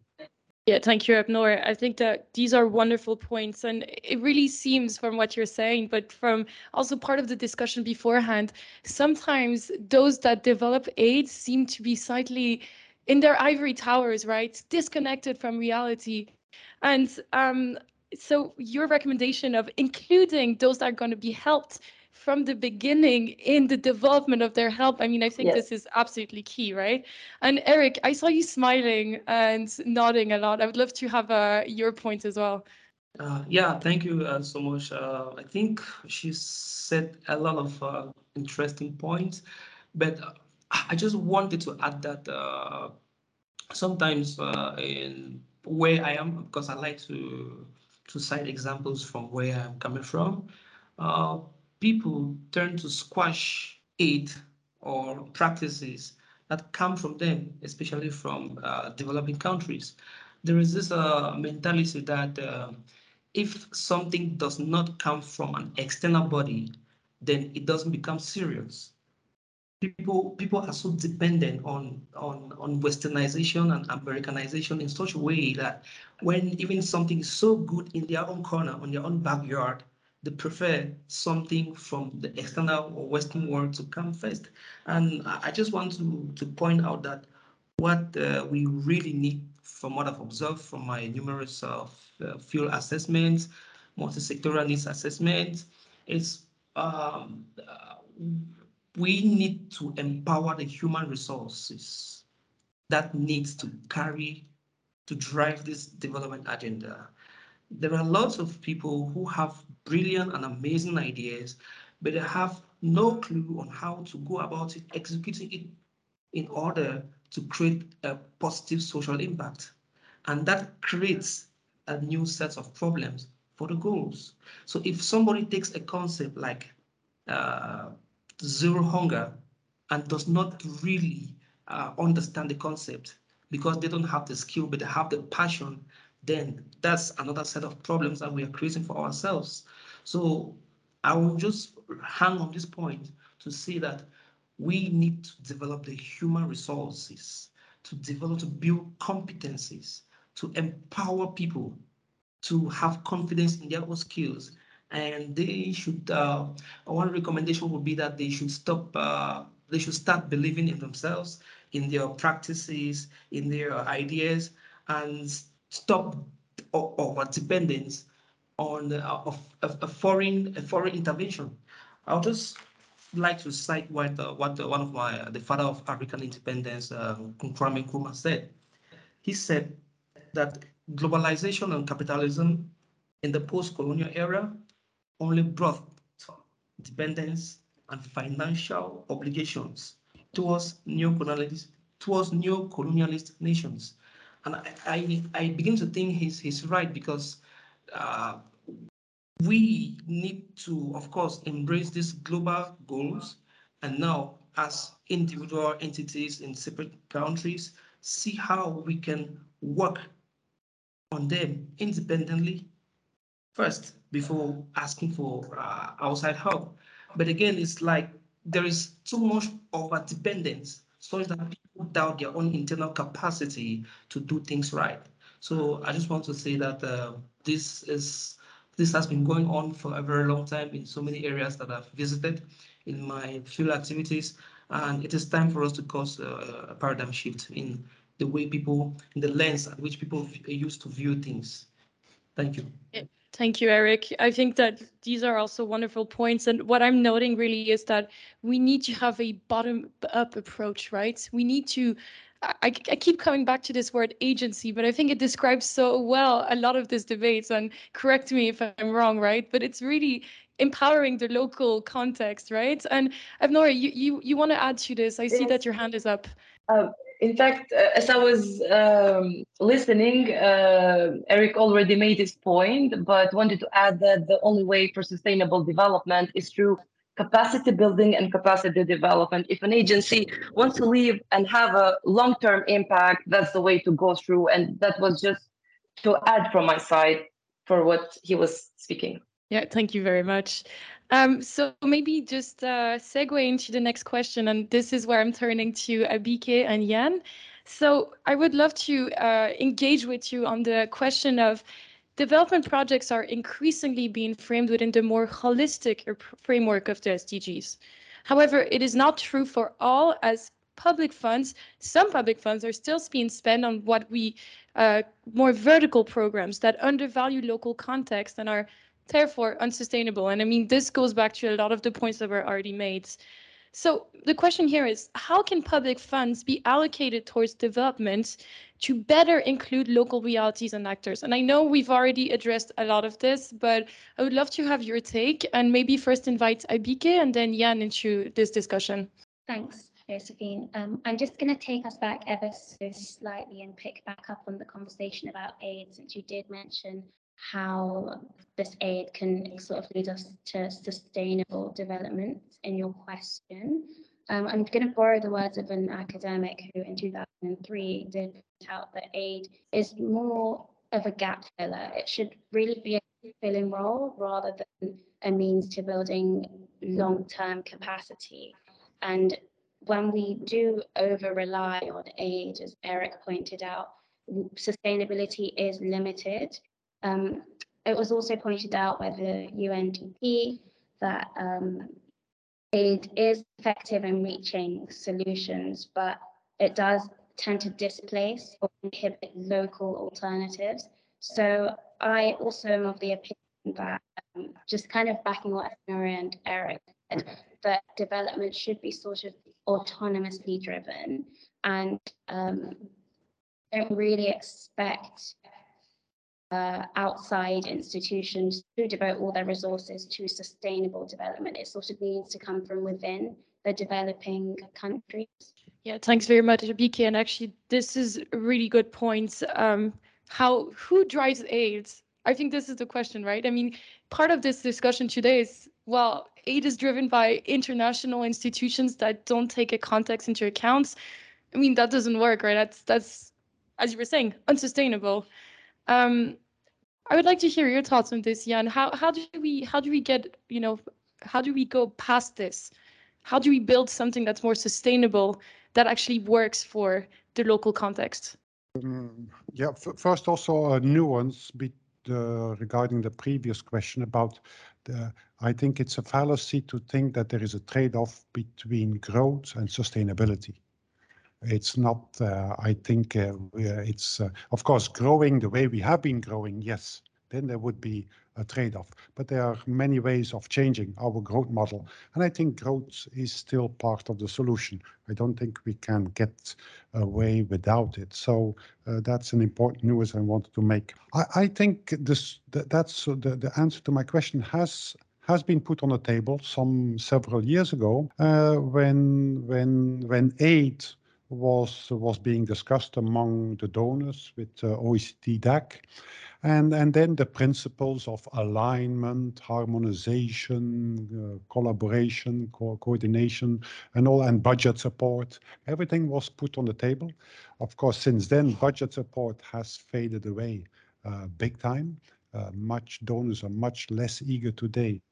yeah, thank you, Arbnore. I think that these are wonderful points, and it really seems from what you're saying, but from also part of the discussion beforehand, sometimes those that develop AIDS seem to be slightly in their ivory towers, right? Disconnected from reality. And um, so your recommendation of including those that are going to be helped from the beginning in the development of their help. I mean, I think yes. this is absolutely key, right? And Eric, I saw you smiling and nodding a lot. I would love to have uh, your point as well. Uh, yeah, thank you uh, so much. Uh, I think she said a lot of uh, interesting points, but I just wanted to add that uh, sometimes uh, in where I am, because I like to to cite examples from where I'm coming from, uh, people turn to squash aid or practices that come from them, especially from uh, developing countries. There is this uh, mentality that uh, if something does not come from an external body, then it doesn't become serious people people are so dependent on on on westernization and americanization in such a way that when even something is so good in their own corner on their own backyard they prefer something from the external or western world to come first and i just want to to point out that what uh, we really need from what i've observed from my numerous uh, field assessments multi-sectoral needs assessments is um, uh, we need to empower the human resources that needs to carry to drive this development agenda. There are lots of people who have brilliant and amazing ideas, but they have no clue on how to go about it, executing it in order to create a positive social impact. And that creates a new set of problems for the goals. So if somebody takes a concept like uh, zero hunger and does not really uh, understand the concept because they don't have the skill, but they have the passion, then that's another set of problems that we are creating for ourselves. So I will just hang on this point to say that we need to develop the human resources, to develop, to build competencies, to empower people to have confidence in their own skills and they should uh, one recommendation would be that they should stop uh, they should start believing in themselves in their practices in their ideas and stop our dependence on uh, of, of a foreign a foreign intervention I'll just like to cite what uh, what uh, one of my uh, the father of African independence, um, Kwame Nkrumah, said. He said that globalization and capitalism in the post-colonial era only brought dependence and financial obligations towards neo-colonialist towards neo-colonialist nations. And I, I, I, begin to think he's, he's right because uh, we need to, of course, embrace these global goals and now as individual entities in separate countries, see how we can work on them independently first before asking for uh, outside help. But again, it's like there is too much of a dependence so that people doubt their own internal capacity to do things right. So I just want to say that uh, this is this has been going on for a very long time in so many areas that I've visited in my field activities, and it is time for us to cause a paradigm shift in the way people, in the lens at which people used to view things. Thank you. Thank you, Eric. I think that these are also wonderful points. And what I'm noting really is that we need to have a bottom up approach, right? We need to, I, I keep coming back to this word agency, but I think it describes so well a lot of this debate. And correct me if I'm wrong, right? But it's really empowering the local context, right? And Arbnore, you, you, you want to add to this? I see yes. that your hand is up. Uh, in fact, uh, as I was um, listening, uh, Eric already made his point, but wanted to add that the only way for sustainable development is through capacity building and capacity development. If an agency wants to live and have a long-term impact, that's the way to go through. And that was just to add from my side for what he was speaking. Yeah, thank you very much. Um, so maybe just uh, segue into the next question, and this is where I'm turning to Abike and Jan. So I would love to uh, engage with you on the question of development projects are increasingly being framed within the more holistic framework of the SDGs. However, it is not true for all as public funds, some public funds are still being spent on what we uh, more vertical programs that undervalue local context and are therefore unsustainable. And I mean, this goes back to a lot of the points that were already made. So the question here is, how can public funds be allocated towards development to better include local realities and actors? And I know we've already addressed a lot of this, but I would love to have your take and maybe first invite Abike and then Jan into this discussion. Thanks, Josephine. Um, I'm just going to take us back ever so slightly and pick back up on the conversation about aid, since you did mention how this aid can sort of lead us to sustainable development in your question. Um, I'm going to borrow the words of an academic who in 2003 did point out that aid is more of a gap filler. It should really be a filling role rather than a means to building long-term capacity. And when we do over rely on aid, as Eric pointed out, sustainability is limited um, it was also pointed out by the UNDP that um, aid is effective in reaching solutions, but it does tend to displace or inhibit local alternatives. So I also am of the opinion that um, just kind of backing what Nora and Eric said, that development should be sort of autonomously driven and um, don't really expect uh, outside institutions to devote all their resources to sustainable development. It sort of needs to come from within the developing countries. Yeah, thanks very much, Abike. And actually, this is a really good point. Um, how who drives aid? I think this is the question, right? I mean, part of this discussion today is well, aid is driven by international institutions that don't take a context into account. I mean, that doesn't work, right? That's that's as you were saying, unsustainable. Um, I would like to hear your thoughts on this, Jan. How how do we how do we get you know how do we go past this? How do we build something that's more sustainable that actually works for the local context? Um, yeah, first also a nuance be, uh, regarding the previous question about the. I think it's a fallacy to think that there is a trade-off between growth and sustainability. It's not, uh, I think uh, it's, uh, of course, growing the way we have been growing, yes. Then there would be a trade-off. But there are many ways of changing our growth model. And I think growth is still part of the solution. I don't think we can get away without it. So that's an important news I wanted to make. I, think that's the, the answer to my question has has been put on the table some several years ago when when when aid was was being discussed among the donors with uh, OECD DAC. And, and then the principles of alignment, harmonization, uh, collaboration, co coordination, and all, and budget support, everything was put on the table. Of course, since then, budget support has faded away uh, big time. Uh, much donors are much less eager today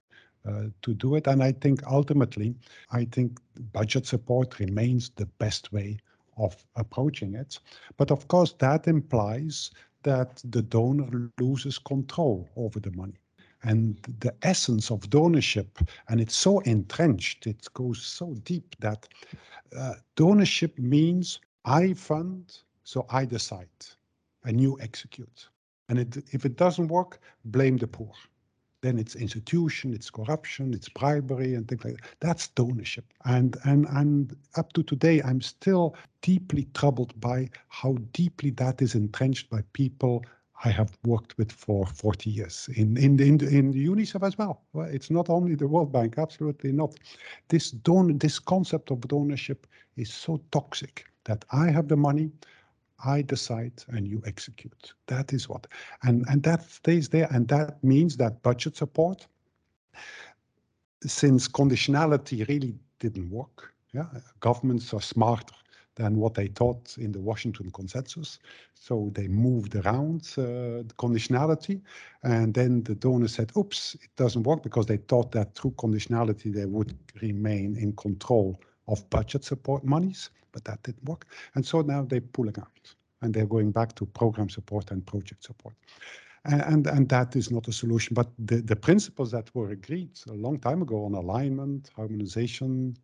uh, to do it. And I think ultimately, I think budget support remains the best way of approaching it. But of course, that implies that the donor loses control over the money. And the essence of donorship, and it's so entrenched, it goes so deep that uh, donorship means I fund, so I decide, and you execute. And it, if it doesn't work, blame the poor then it's institution, it's corruption, it's bribery and things like that. That's donorship. And and and up to today, I'm still deeply troubled by how deeply that is entrenched by people I have worked with for 40 years in in in, in the UNICEF as well. well. It's not only the World Bank, absolutely not. This don this concept of donorship is so toxic that I have the money, I decide and you execute. That is what, and, and that stays there. And that means that budget support, since conditionality really didn't work, yeah, governments are smarter than what they thought in the Washington consensus. So they moved around uh, the conditionality. And then the donor said, oops, it doesn't work because they thought that through conditionality they would remain in control of budget support monies but that didn't work. And so now they're pulling out and they're going back to program support and project support. And, and, that is not a solution, but the, the principles that were agreed a long time ago on alignment, harmonization,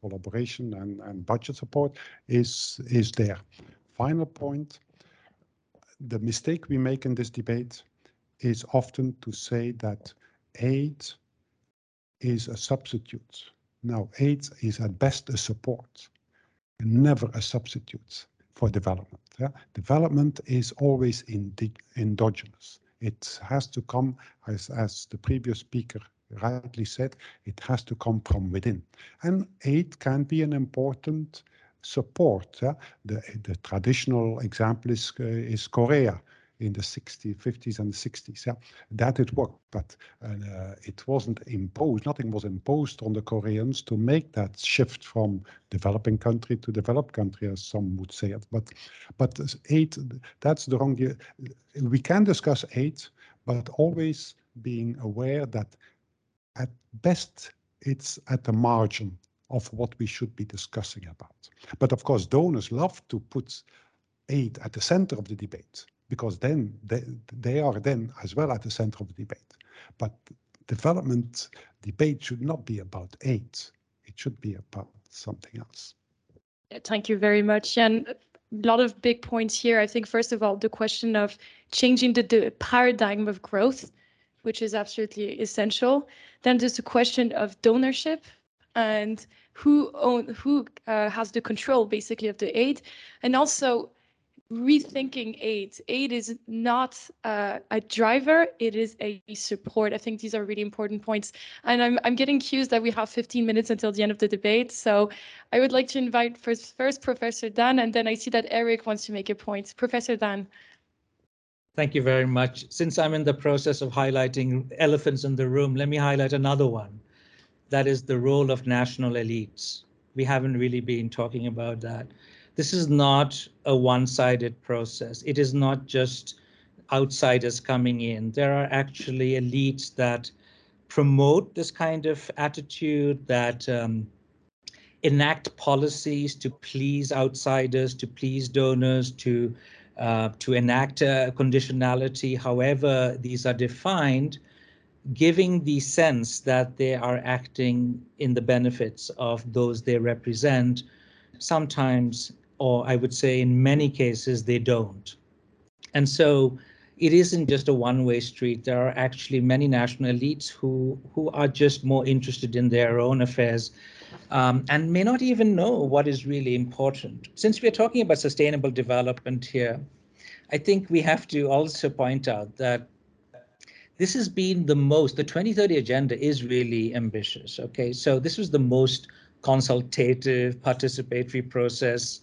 collaboration and, and budget support is, is there. Final point, the mistake we make in this debate is often to say that aid is a substitute. Now, aid is at best a support never a substitute for development. Yeah? Development is always endogenous. It has to come, as, as the previous speaker rightly said, it has to come from within. And aid can be an important support. Yeah? The, the traditional example is, uh, is Korea in the 60s, 50s and 60s. Yeah, that it worked, but uh, it wasn't imposed. Nothing was imposed on the Koreans to make that shift from developing country to developed country, as some would say it. But, but aid, that's the wrong. We can discuss aid, but always being aware that at best it's at the margin of what we should be discussing about. But of course, donors love to put aid at the center of the debate because then they, they are then as well at the center of the debate. But development debate should not be about aid. It should be about something else. Thank you very much. And a lot of big points here. I think, first of all, the question of changing the, the paradigm of growth, which is absolutely essential. Then there's a question of donorship and who own who uh, has the control basically of the aid and also rethinking aid. Aid is not uh, a driver, it is a support. I think these are really important points. And I'm, I'm getting cues that we have 15 minutes until the end of the debate. So I would like to invite first, first Professor Dan, and then I see that Eric wants to make a point. Professor Dan. Thank you very much. Since I'm in the process of highlighting elephants in the room, let me highlight another one. That is the role of national elites. We haven't really been talking about that this is not a one-sided process. It is not just outsiders coming in. There are actually elites that promote this kind of attitude, that um, enact policies to please outsiders, to please donors, to uh, to enact a conditionality, however these are defined, giving the sense that they are acting in the benefits of those they represent, sometimes or I would say in many cases, they don't. And so it isn't just a one-way street. There are actually many national elites who who are just more interested in their own affairs um, and may not even know what is really important. Since we're talking about sustainable development here, I think we have to also point out that this has been the most, the 2030 agenda is really ambitious. Okay, so this was the most consultative, participatory process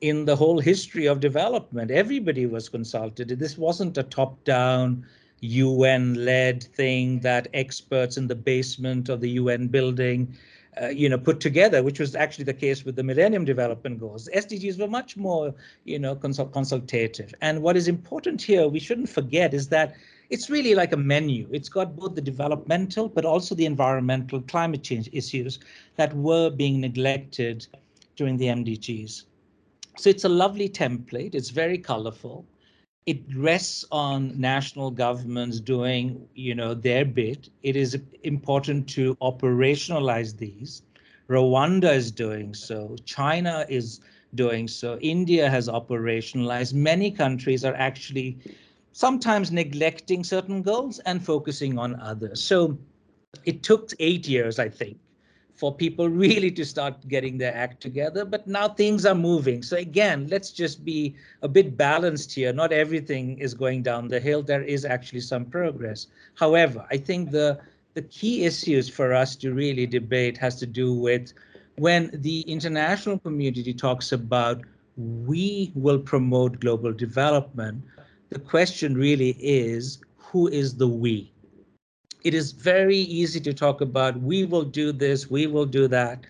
in the whole history of development. Everybody was consulted. This wasn't a top down, UN led thing that experts in the basement of the UN building. Uh, you know, put together, which was actually the case with the Millennium Development Goals. SDGs were much more, you know, consult- consultative. And what is important here, we shouldn't forget, is that it's really like a menu. It's got both the developmental, but also the environmental climate change issues that were being neglected during the MDGs. So it's a lovely template. It's very colorful. It rests on national governments doing, you know, their bit. It is important to operationalize these. Rwanda is doing so. China is doing so. India has operationalized. Many countries are actually sometimes neglecting certain goals and focusing on others. So it took eight years, I think, for people really to start getting their act together. But now things are moving. So again, let's just be a bit balanced here. Not everything is going down the hill. There is actually some progress. However, I think the the key issues for us to really debate has to do with when the international community talks about we will promote global development, the question really is who is the we? It is very easy to talk about we will do this, we will do that.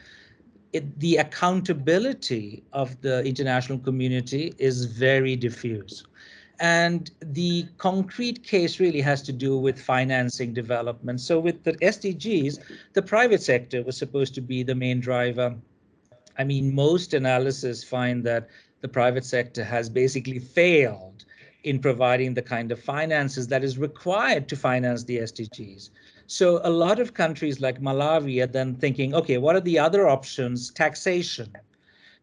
It, the accountability of the international community is very diffuse. And the concrete case really has to do with financing development. So, with the SDGs, the private sector was supposed to be the main driver. I mean, most analysis find that the private sector has basically failed in providing the kind of finances that is required to finance the SDGs. So a lot of countries like Malawi are then thinking, okay, what are the other options? Taxation.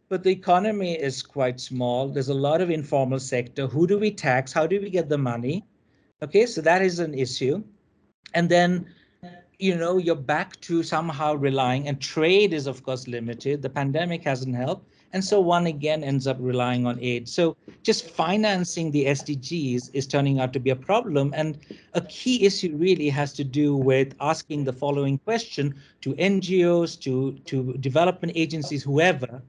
But the economy is quite small. There's a lot of informal sector. Who do we tax? How do we get the money? Okay, so that is an issue. And then, you know, you're back to somehow relying, and trade is, of course, limited. The pandemic hasn't helped. And so one again ends up relying on aid. So just financing the SDGs is turning out to be a problem. And a key issue really has to do with asking the following question to NGOs, to, to development agencies, whoever,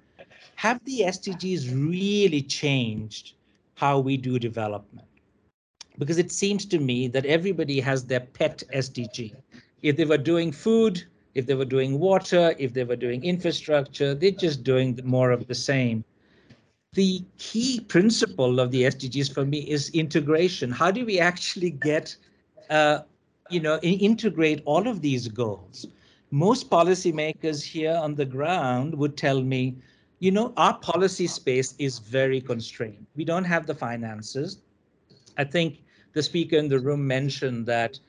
have the SDGs really changed how we do development? Because it seems to me that everybody has their pet SDG. If they were doing food, if they were doing water, if they were doing infrastructure, they're just doing more of the same. The key principle of the SDGs for me is integration. How do we actually get, uh, you know, integrate all of these goals? Most policymakers here on the ground would tell me, you know, our policy space is very constrained. We don't have the finances. I think the speaker in the room mentioned that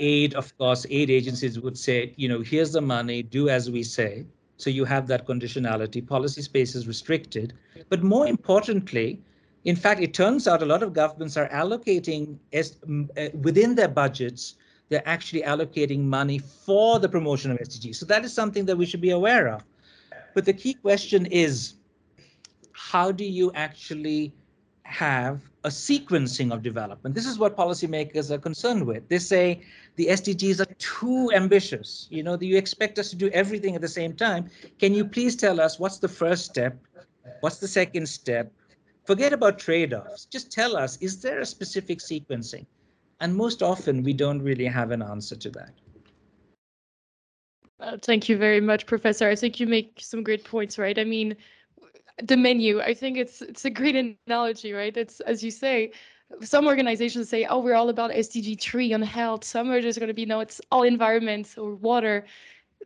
aid, of course, aid agencies would say, you know, here's the money, do as we say. So you have that conditionality. Policy space is restricted. But more importantly, in fact, it turns out a lot of governments are allocating as, uh, within their budgets, they're actually allocating money for the promotion of SDGs. So that is something that we should be aware of. But the key question is, how do you actually have a sequencing of development. This is what policymakers are concerned with. They say the SDGs are too ambitious. You know, you expect us to do everything at the same time. Can you please tell us what's the first step? What's the second step? Forget about trade-offs. Just tell us, is there a specific sequencing? And most often we don't really have an answer to that. Uh, thank you very much, Professor. I think you make some great points, right? I mean, the menu i think it's it's a great analogy right? It's as you say some organizations say oh we're all about sdg 3 on health. Some are just going to be no it's all environment or water.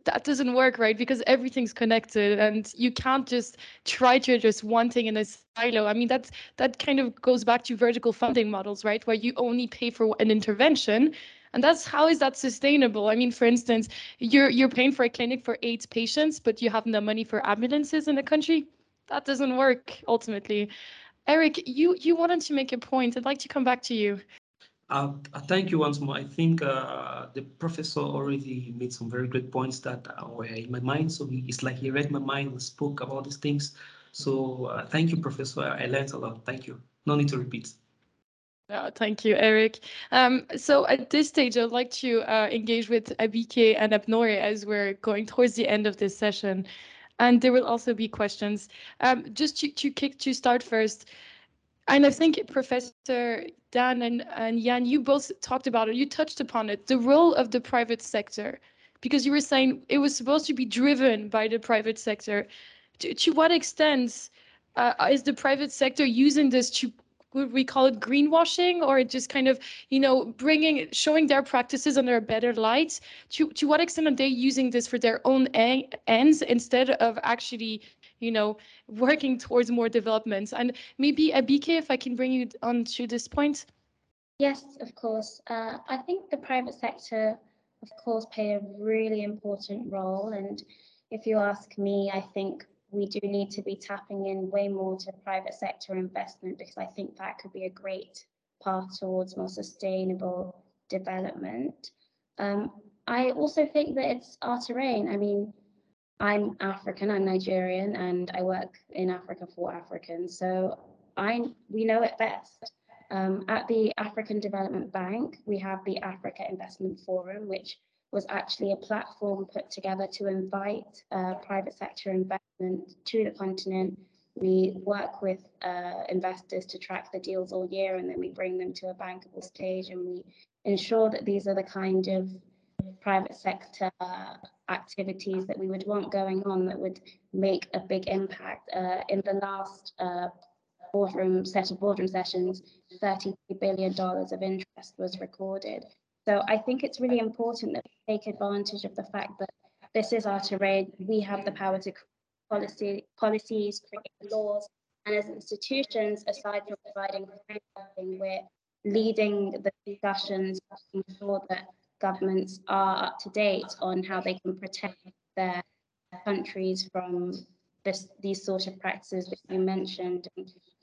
That doesn't work right? Because everything's connected and you can't just try to address one thing in a silo. I mean that's that kind of goes back to vertical funding models right? Where you only pay for an intervention and that's how is that sustainable? I mean for instance you're you're paying for a clinic for aids patients but you have no money for ambulances in the country that doesn't work ultimately. Eric, you you wanted to make a point. I'd like to come back to you. Uh, uh, thank you once more. I think uh, the professor already made some very great points that were in my mind. So it's like he read my mind and spoke about these things. So uh, thank you, professor. I learned a lot. Thank you. No need to repeat. Oh, thank you, Eric. Um, so at this stage, I'd like to uh, engage with Abike and Arbnore as we're going towards the end of this session. And there will also be questions. Um, just to, to kick to start first, and I think Professor Dan and, and Jan, you both talked about it, you touched upon it, the role of the private sector, because you were saying it was supposed to be driven by the private sector. To, to what extent uh, is the private sector using this to would we call it greenwashing or just kind of you know bringing showing their practices under a better light to to what extent are they using this for their own ends instead of actually you know, working towards more developments. And maybe Abike, if I can bring you on to this point. Yes, of course. Uh, I think the private sector, of course, play a really important role. And if you ask me, I think we do need to be tapping in way more to private sector investment because I think that could be a great path towards more sustainable development. Um, I also think that it's our terrain. I mean, I'm African, I'm Nigerian, and I work in Africa for Africans. So I we know it best. Um, at the African Development Bank, we have the Africa Investment Forum, which was actually a platform put together to invite uh, private sector investment to the continent. We work with uh, investors to track the deals all year, and then we bring them to a bankable stage, and we ensure that these are the kind of private sector activities that we would want going on that would make a big impact. Uh, in the last uh, boardroom set of boardroom sessions, $33 billion of interest was recorded. So I think it's really important that we take advantage of the fact that this is our terrain. We have the power to policy, policies, create laws, and as institutions, aside from providing frameworking, we're leading the discussions to ensure that governments are up to date on how they can protect their countries from this, these sort of practices that you mentioned.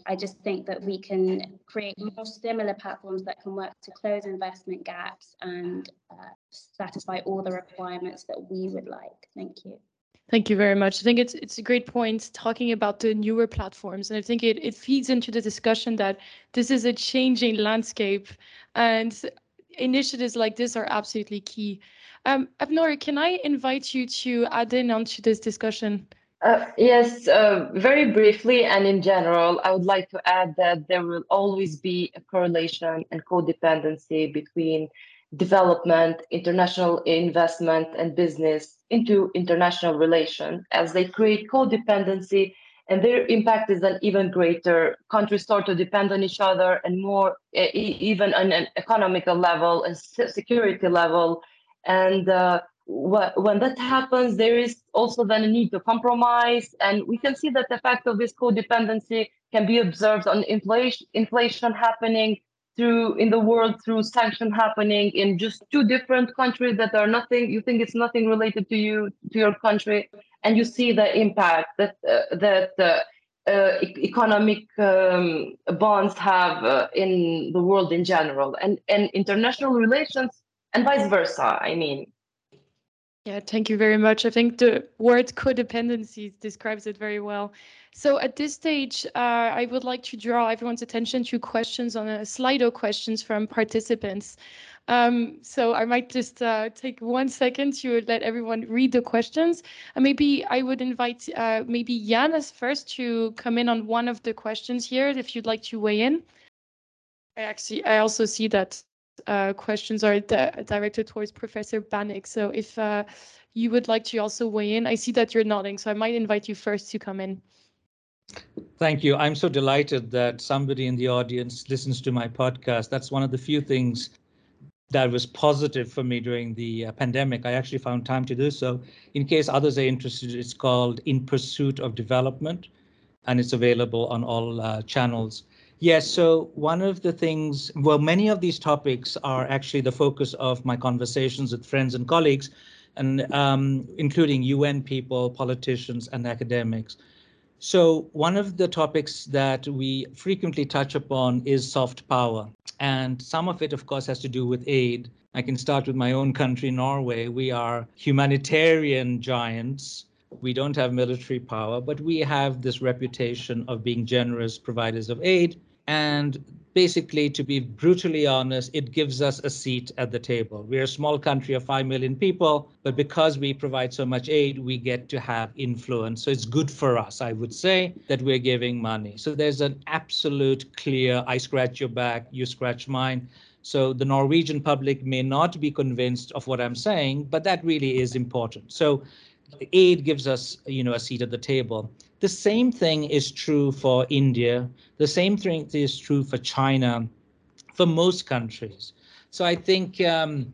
I just think that we can create more similar platforms that can work to close investment gaps and uh, satisfy all the requirements that we would like. Thank you. Thank you very much. I think it's it's a great point talking about the newer platforms, and I think it it feeds into the discussion that this is a changing landscape, and initiatives like this are absolutely key. Um, Arbnore, can I invite you to add in onto this discussion? Uh, yes, uh, very briefly and in general, I would like to add that there will always be a correlation and codependency between development, international investment, and business into international relations as they create codependency and their impact is an even greater. Countries start to depend on each other and more, even on an economical level and security level. And uh, when that happens, there is also then a need to compromise. And we can see that the effect of this codependency can be observed on inflation, inflation happening through in the world through sanction happening in just two different countries that are nothing you think it's nothing related to you to your country and you see the impact that uh, that uh, uh, economic um, bonds have uh, in the world in general and and international relations and vice versa i mean yeah, thank you very much. I think the word codependency describes it very well. So at this stage, uh, I would like to draw everyone's attention to questions on a Slido questions from participants. Um, so I might just uh, take one second to let everyone read the questions. And maybe I would invite uh, maybe Janis first to come in on one of the questions here, if you'd like to weigh in. I actually, I also see that uh, questions are di directed towards Professor Banik. So if uh, you would like to also weigh in, I see that you're nodding, so I might invite you first to come in. Thank you. I'm so delighted that somebody in the audience listens to my podcast. That's one of the few things that was positive for me during the uh, pandemic. I actually found time to do so. In case others are interested, it's called In Pursuit of Development, and it's available on all uh, channels. Yes, so one of the things, well, many of these topics are actually the focus of my conversations with friends and colleagues, and um, including UN people, politicians, and academics. So one of the topics that we frequently touch upon is soft power. And some of it, of course, has to do with aid. I can start with my own country, Norway. We are humanitarian giants. We don't have military power, but we have this reputation of being generous providers of aid. And basically, to be brutally honest, it gives us a seat at the table. We're a small country of 5 million people, but because we provide so much aid, we get to have influence. So it's good for us, I would say, that we're giving money. So there's an absolute clear I scratch your back, you scratch mine. So the Norwegian public may not be convinced of what I'm saying, but that really is important. So aid gives us, you know, a seat at the table. The same thing is true for India. The same thing is true for China, for most countries. So I think um,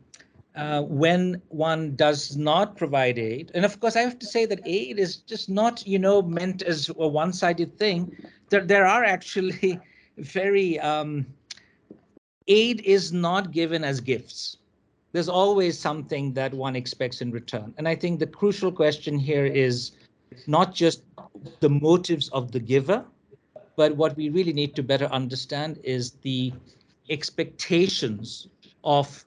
uh, when one does not provide aid, and of course I have to say that aid is just not, you know, meant as a one-sided thing. There, there are actually very um, aid is not given as gifts. There's always something that one expects in return. And I think the crucial question here is not just the motives of the giver, but what we really need to better understand is the expectations of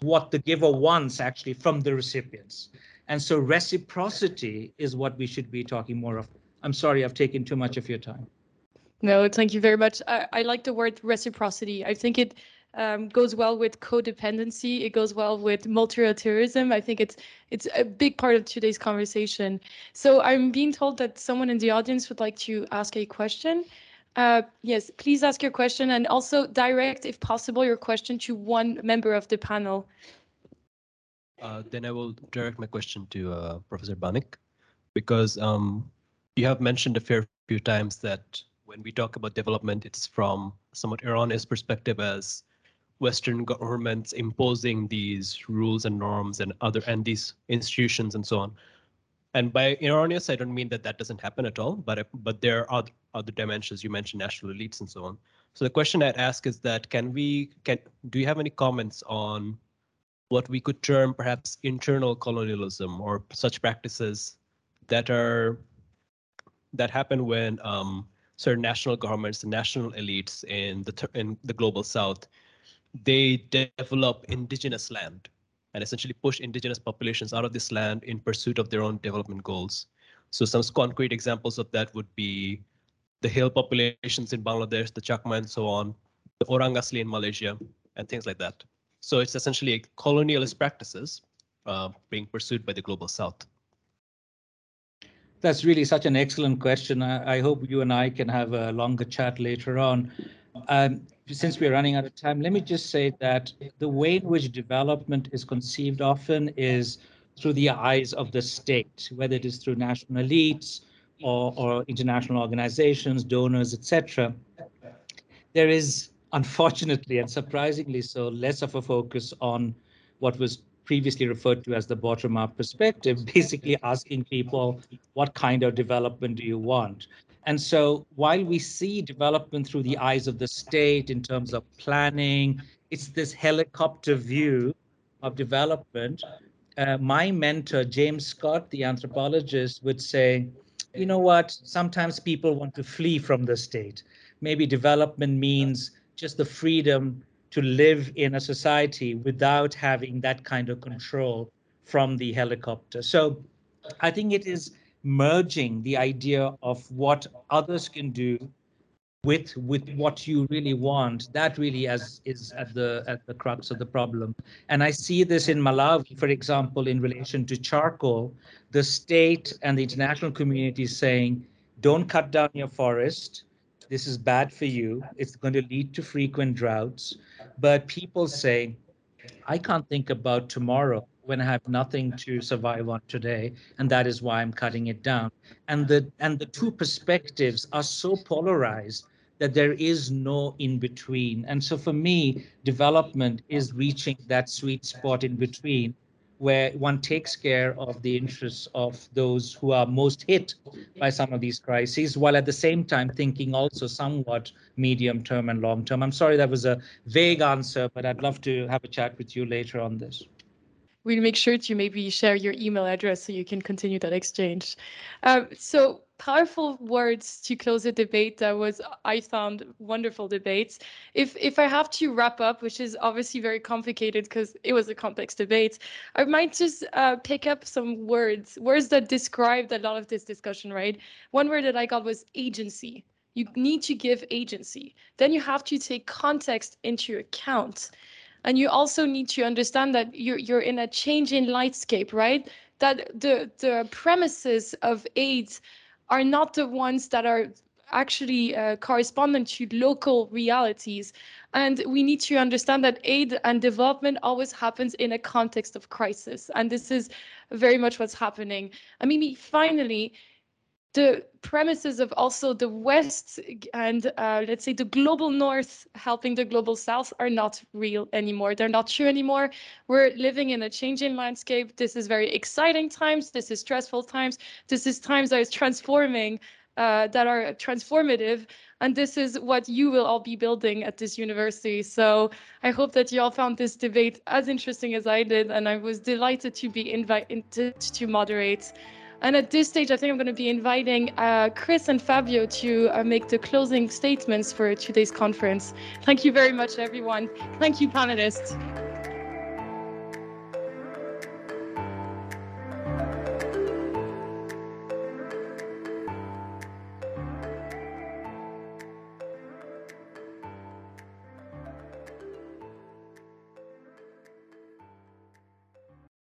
what the giver wants actually from the recipients. And so reciprocity is what we should be talking more of. I'm sorry, I've taken too much of your time. No, thank you very much. I, I like the word reciprocity. I think it um, goes well with codependency. It goes well with multilateralism. I think it's it's a big part of today's conversation. So I'm being told that someone in the audience would like to ask a question. Uh, yes, please ask your question and also direct, if possible, your question to one member of the panel. Uh, then I will direct my question to uh, Professor Banik, because um, you have mentioned a fair few times that when we talk about development, it's from somewhat erroneous perspective as Western governments imposing these rules and norms and other and these institutions and so on. And by erroneous, I don't mean that that doesn't happen at all, but but there are other, dimensions. You mentioned national elites and so on. So the question I'd ask is that can we can do you have any comments on what we could term perhaps internal colonialism or such practices that are that happen when um, certain national governments, national elites in the in the global south they develop indigenous land and essentially push indigenous populations out of this land in pursuit of their own development goals. So some concrete examples of that would be the hill populations in Bangladesh, the Chakma and so on, the Orang Asli in Malaysia, and things like that. So it's essentially colonialist practices uh, being pursued by the global south. That's really such an excellent question. I, I, hope you and I can have a longer chat later on. Um, since we're running out of time, let me just say that the way in which development is conceived often is through the eyes of the state, whether it is through national elites or, or international organizations, donors, etc. There is, unfortunately and surprisingly so, less of a focus on what was previously referred to as the bottom up perspective, basically asking people, what kind of development do you want? And so while we see development through the eyes of the state in terms of planning, it's this helicopter view of development. Uh, my mentor, James Scott, the anthropologist, would say, you know what, sometimes people want to flee from the state. Maybe development means just the freedom to live in a society without having that kind of control from the helicopter. So I think it is merging the idea of what others can do with with what you really want that really as is at the at the crux of the problem. And i see this in malawi for example in relation to charcoal. The state and the international community saying don't cut down your forest. This is bad for you. It's going to lead to frequent droughts. But people say i can't think about tomorrow when I have nothing to survive on today, and that is why I'm cutting it down. And the and the two perspectives are so polarized that there is no in between. And so for me, development is reaching that sweet spot in between where one takes care of the interests of those who are most hit by some of these crises, while at the same time thinking also somewhat medium term and long term. I'm sorry that was a vague answer, but I'd love to have a chat with you later on this we'll make sure to maybe share your email address so you can continue that exchange. Um, so powerful words to close a debate that was I found wonderful debates. If if I have to wrap up, which is obviously very complicated because it was a complex debate, I might just uh, pick up some words, words that described a lot of this discussion. Right, one word that I got was agency. You need to give agency. Then you have to take context into account. And you also need to understand that you're, you're in a changing lightscape, right? That the, the premises of aid are not the ones that are actually uh, correspondent to local realities. And we need to understand that aid and development always happens in a context of crisis. And this is very much what's happening. I mean, finally, the premises of also the West and uh, let's say the global North helping the global South are not real anymore. They're not true anymore. We're living in a changing landscape. This is very exciting times. This is stressful times. This is times that is transforming, uh, that are transformative. And this is what you will all be building at this university. So I hope that you all found this debate as interesting as I did. And I was delighted to be invited to moderate. And at this stage, I think I'm going to be inviting uh, Chris and Fabio to uh, make the closing statements for today's conference. Thank you very much, everyone. Thank you, panelists.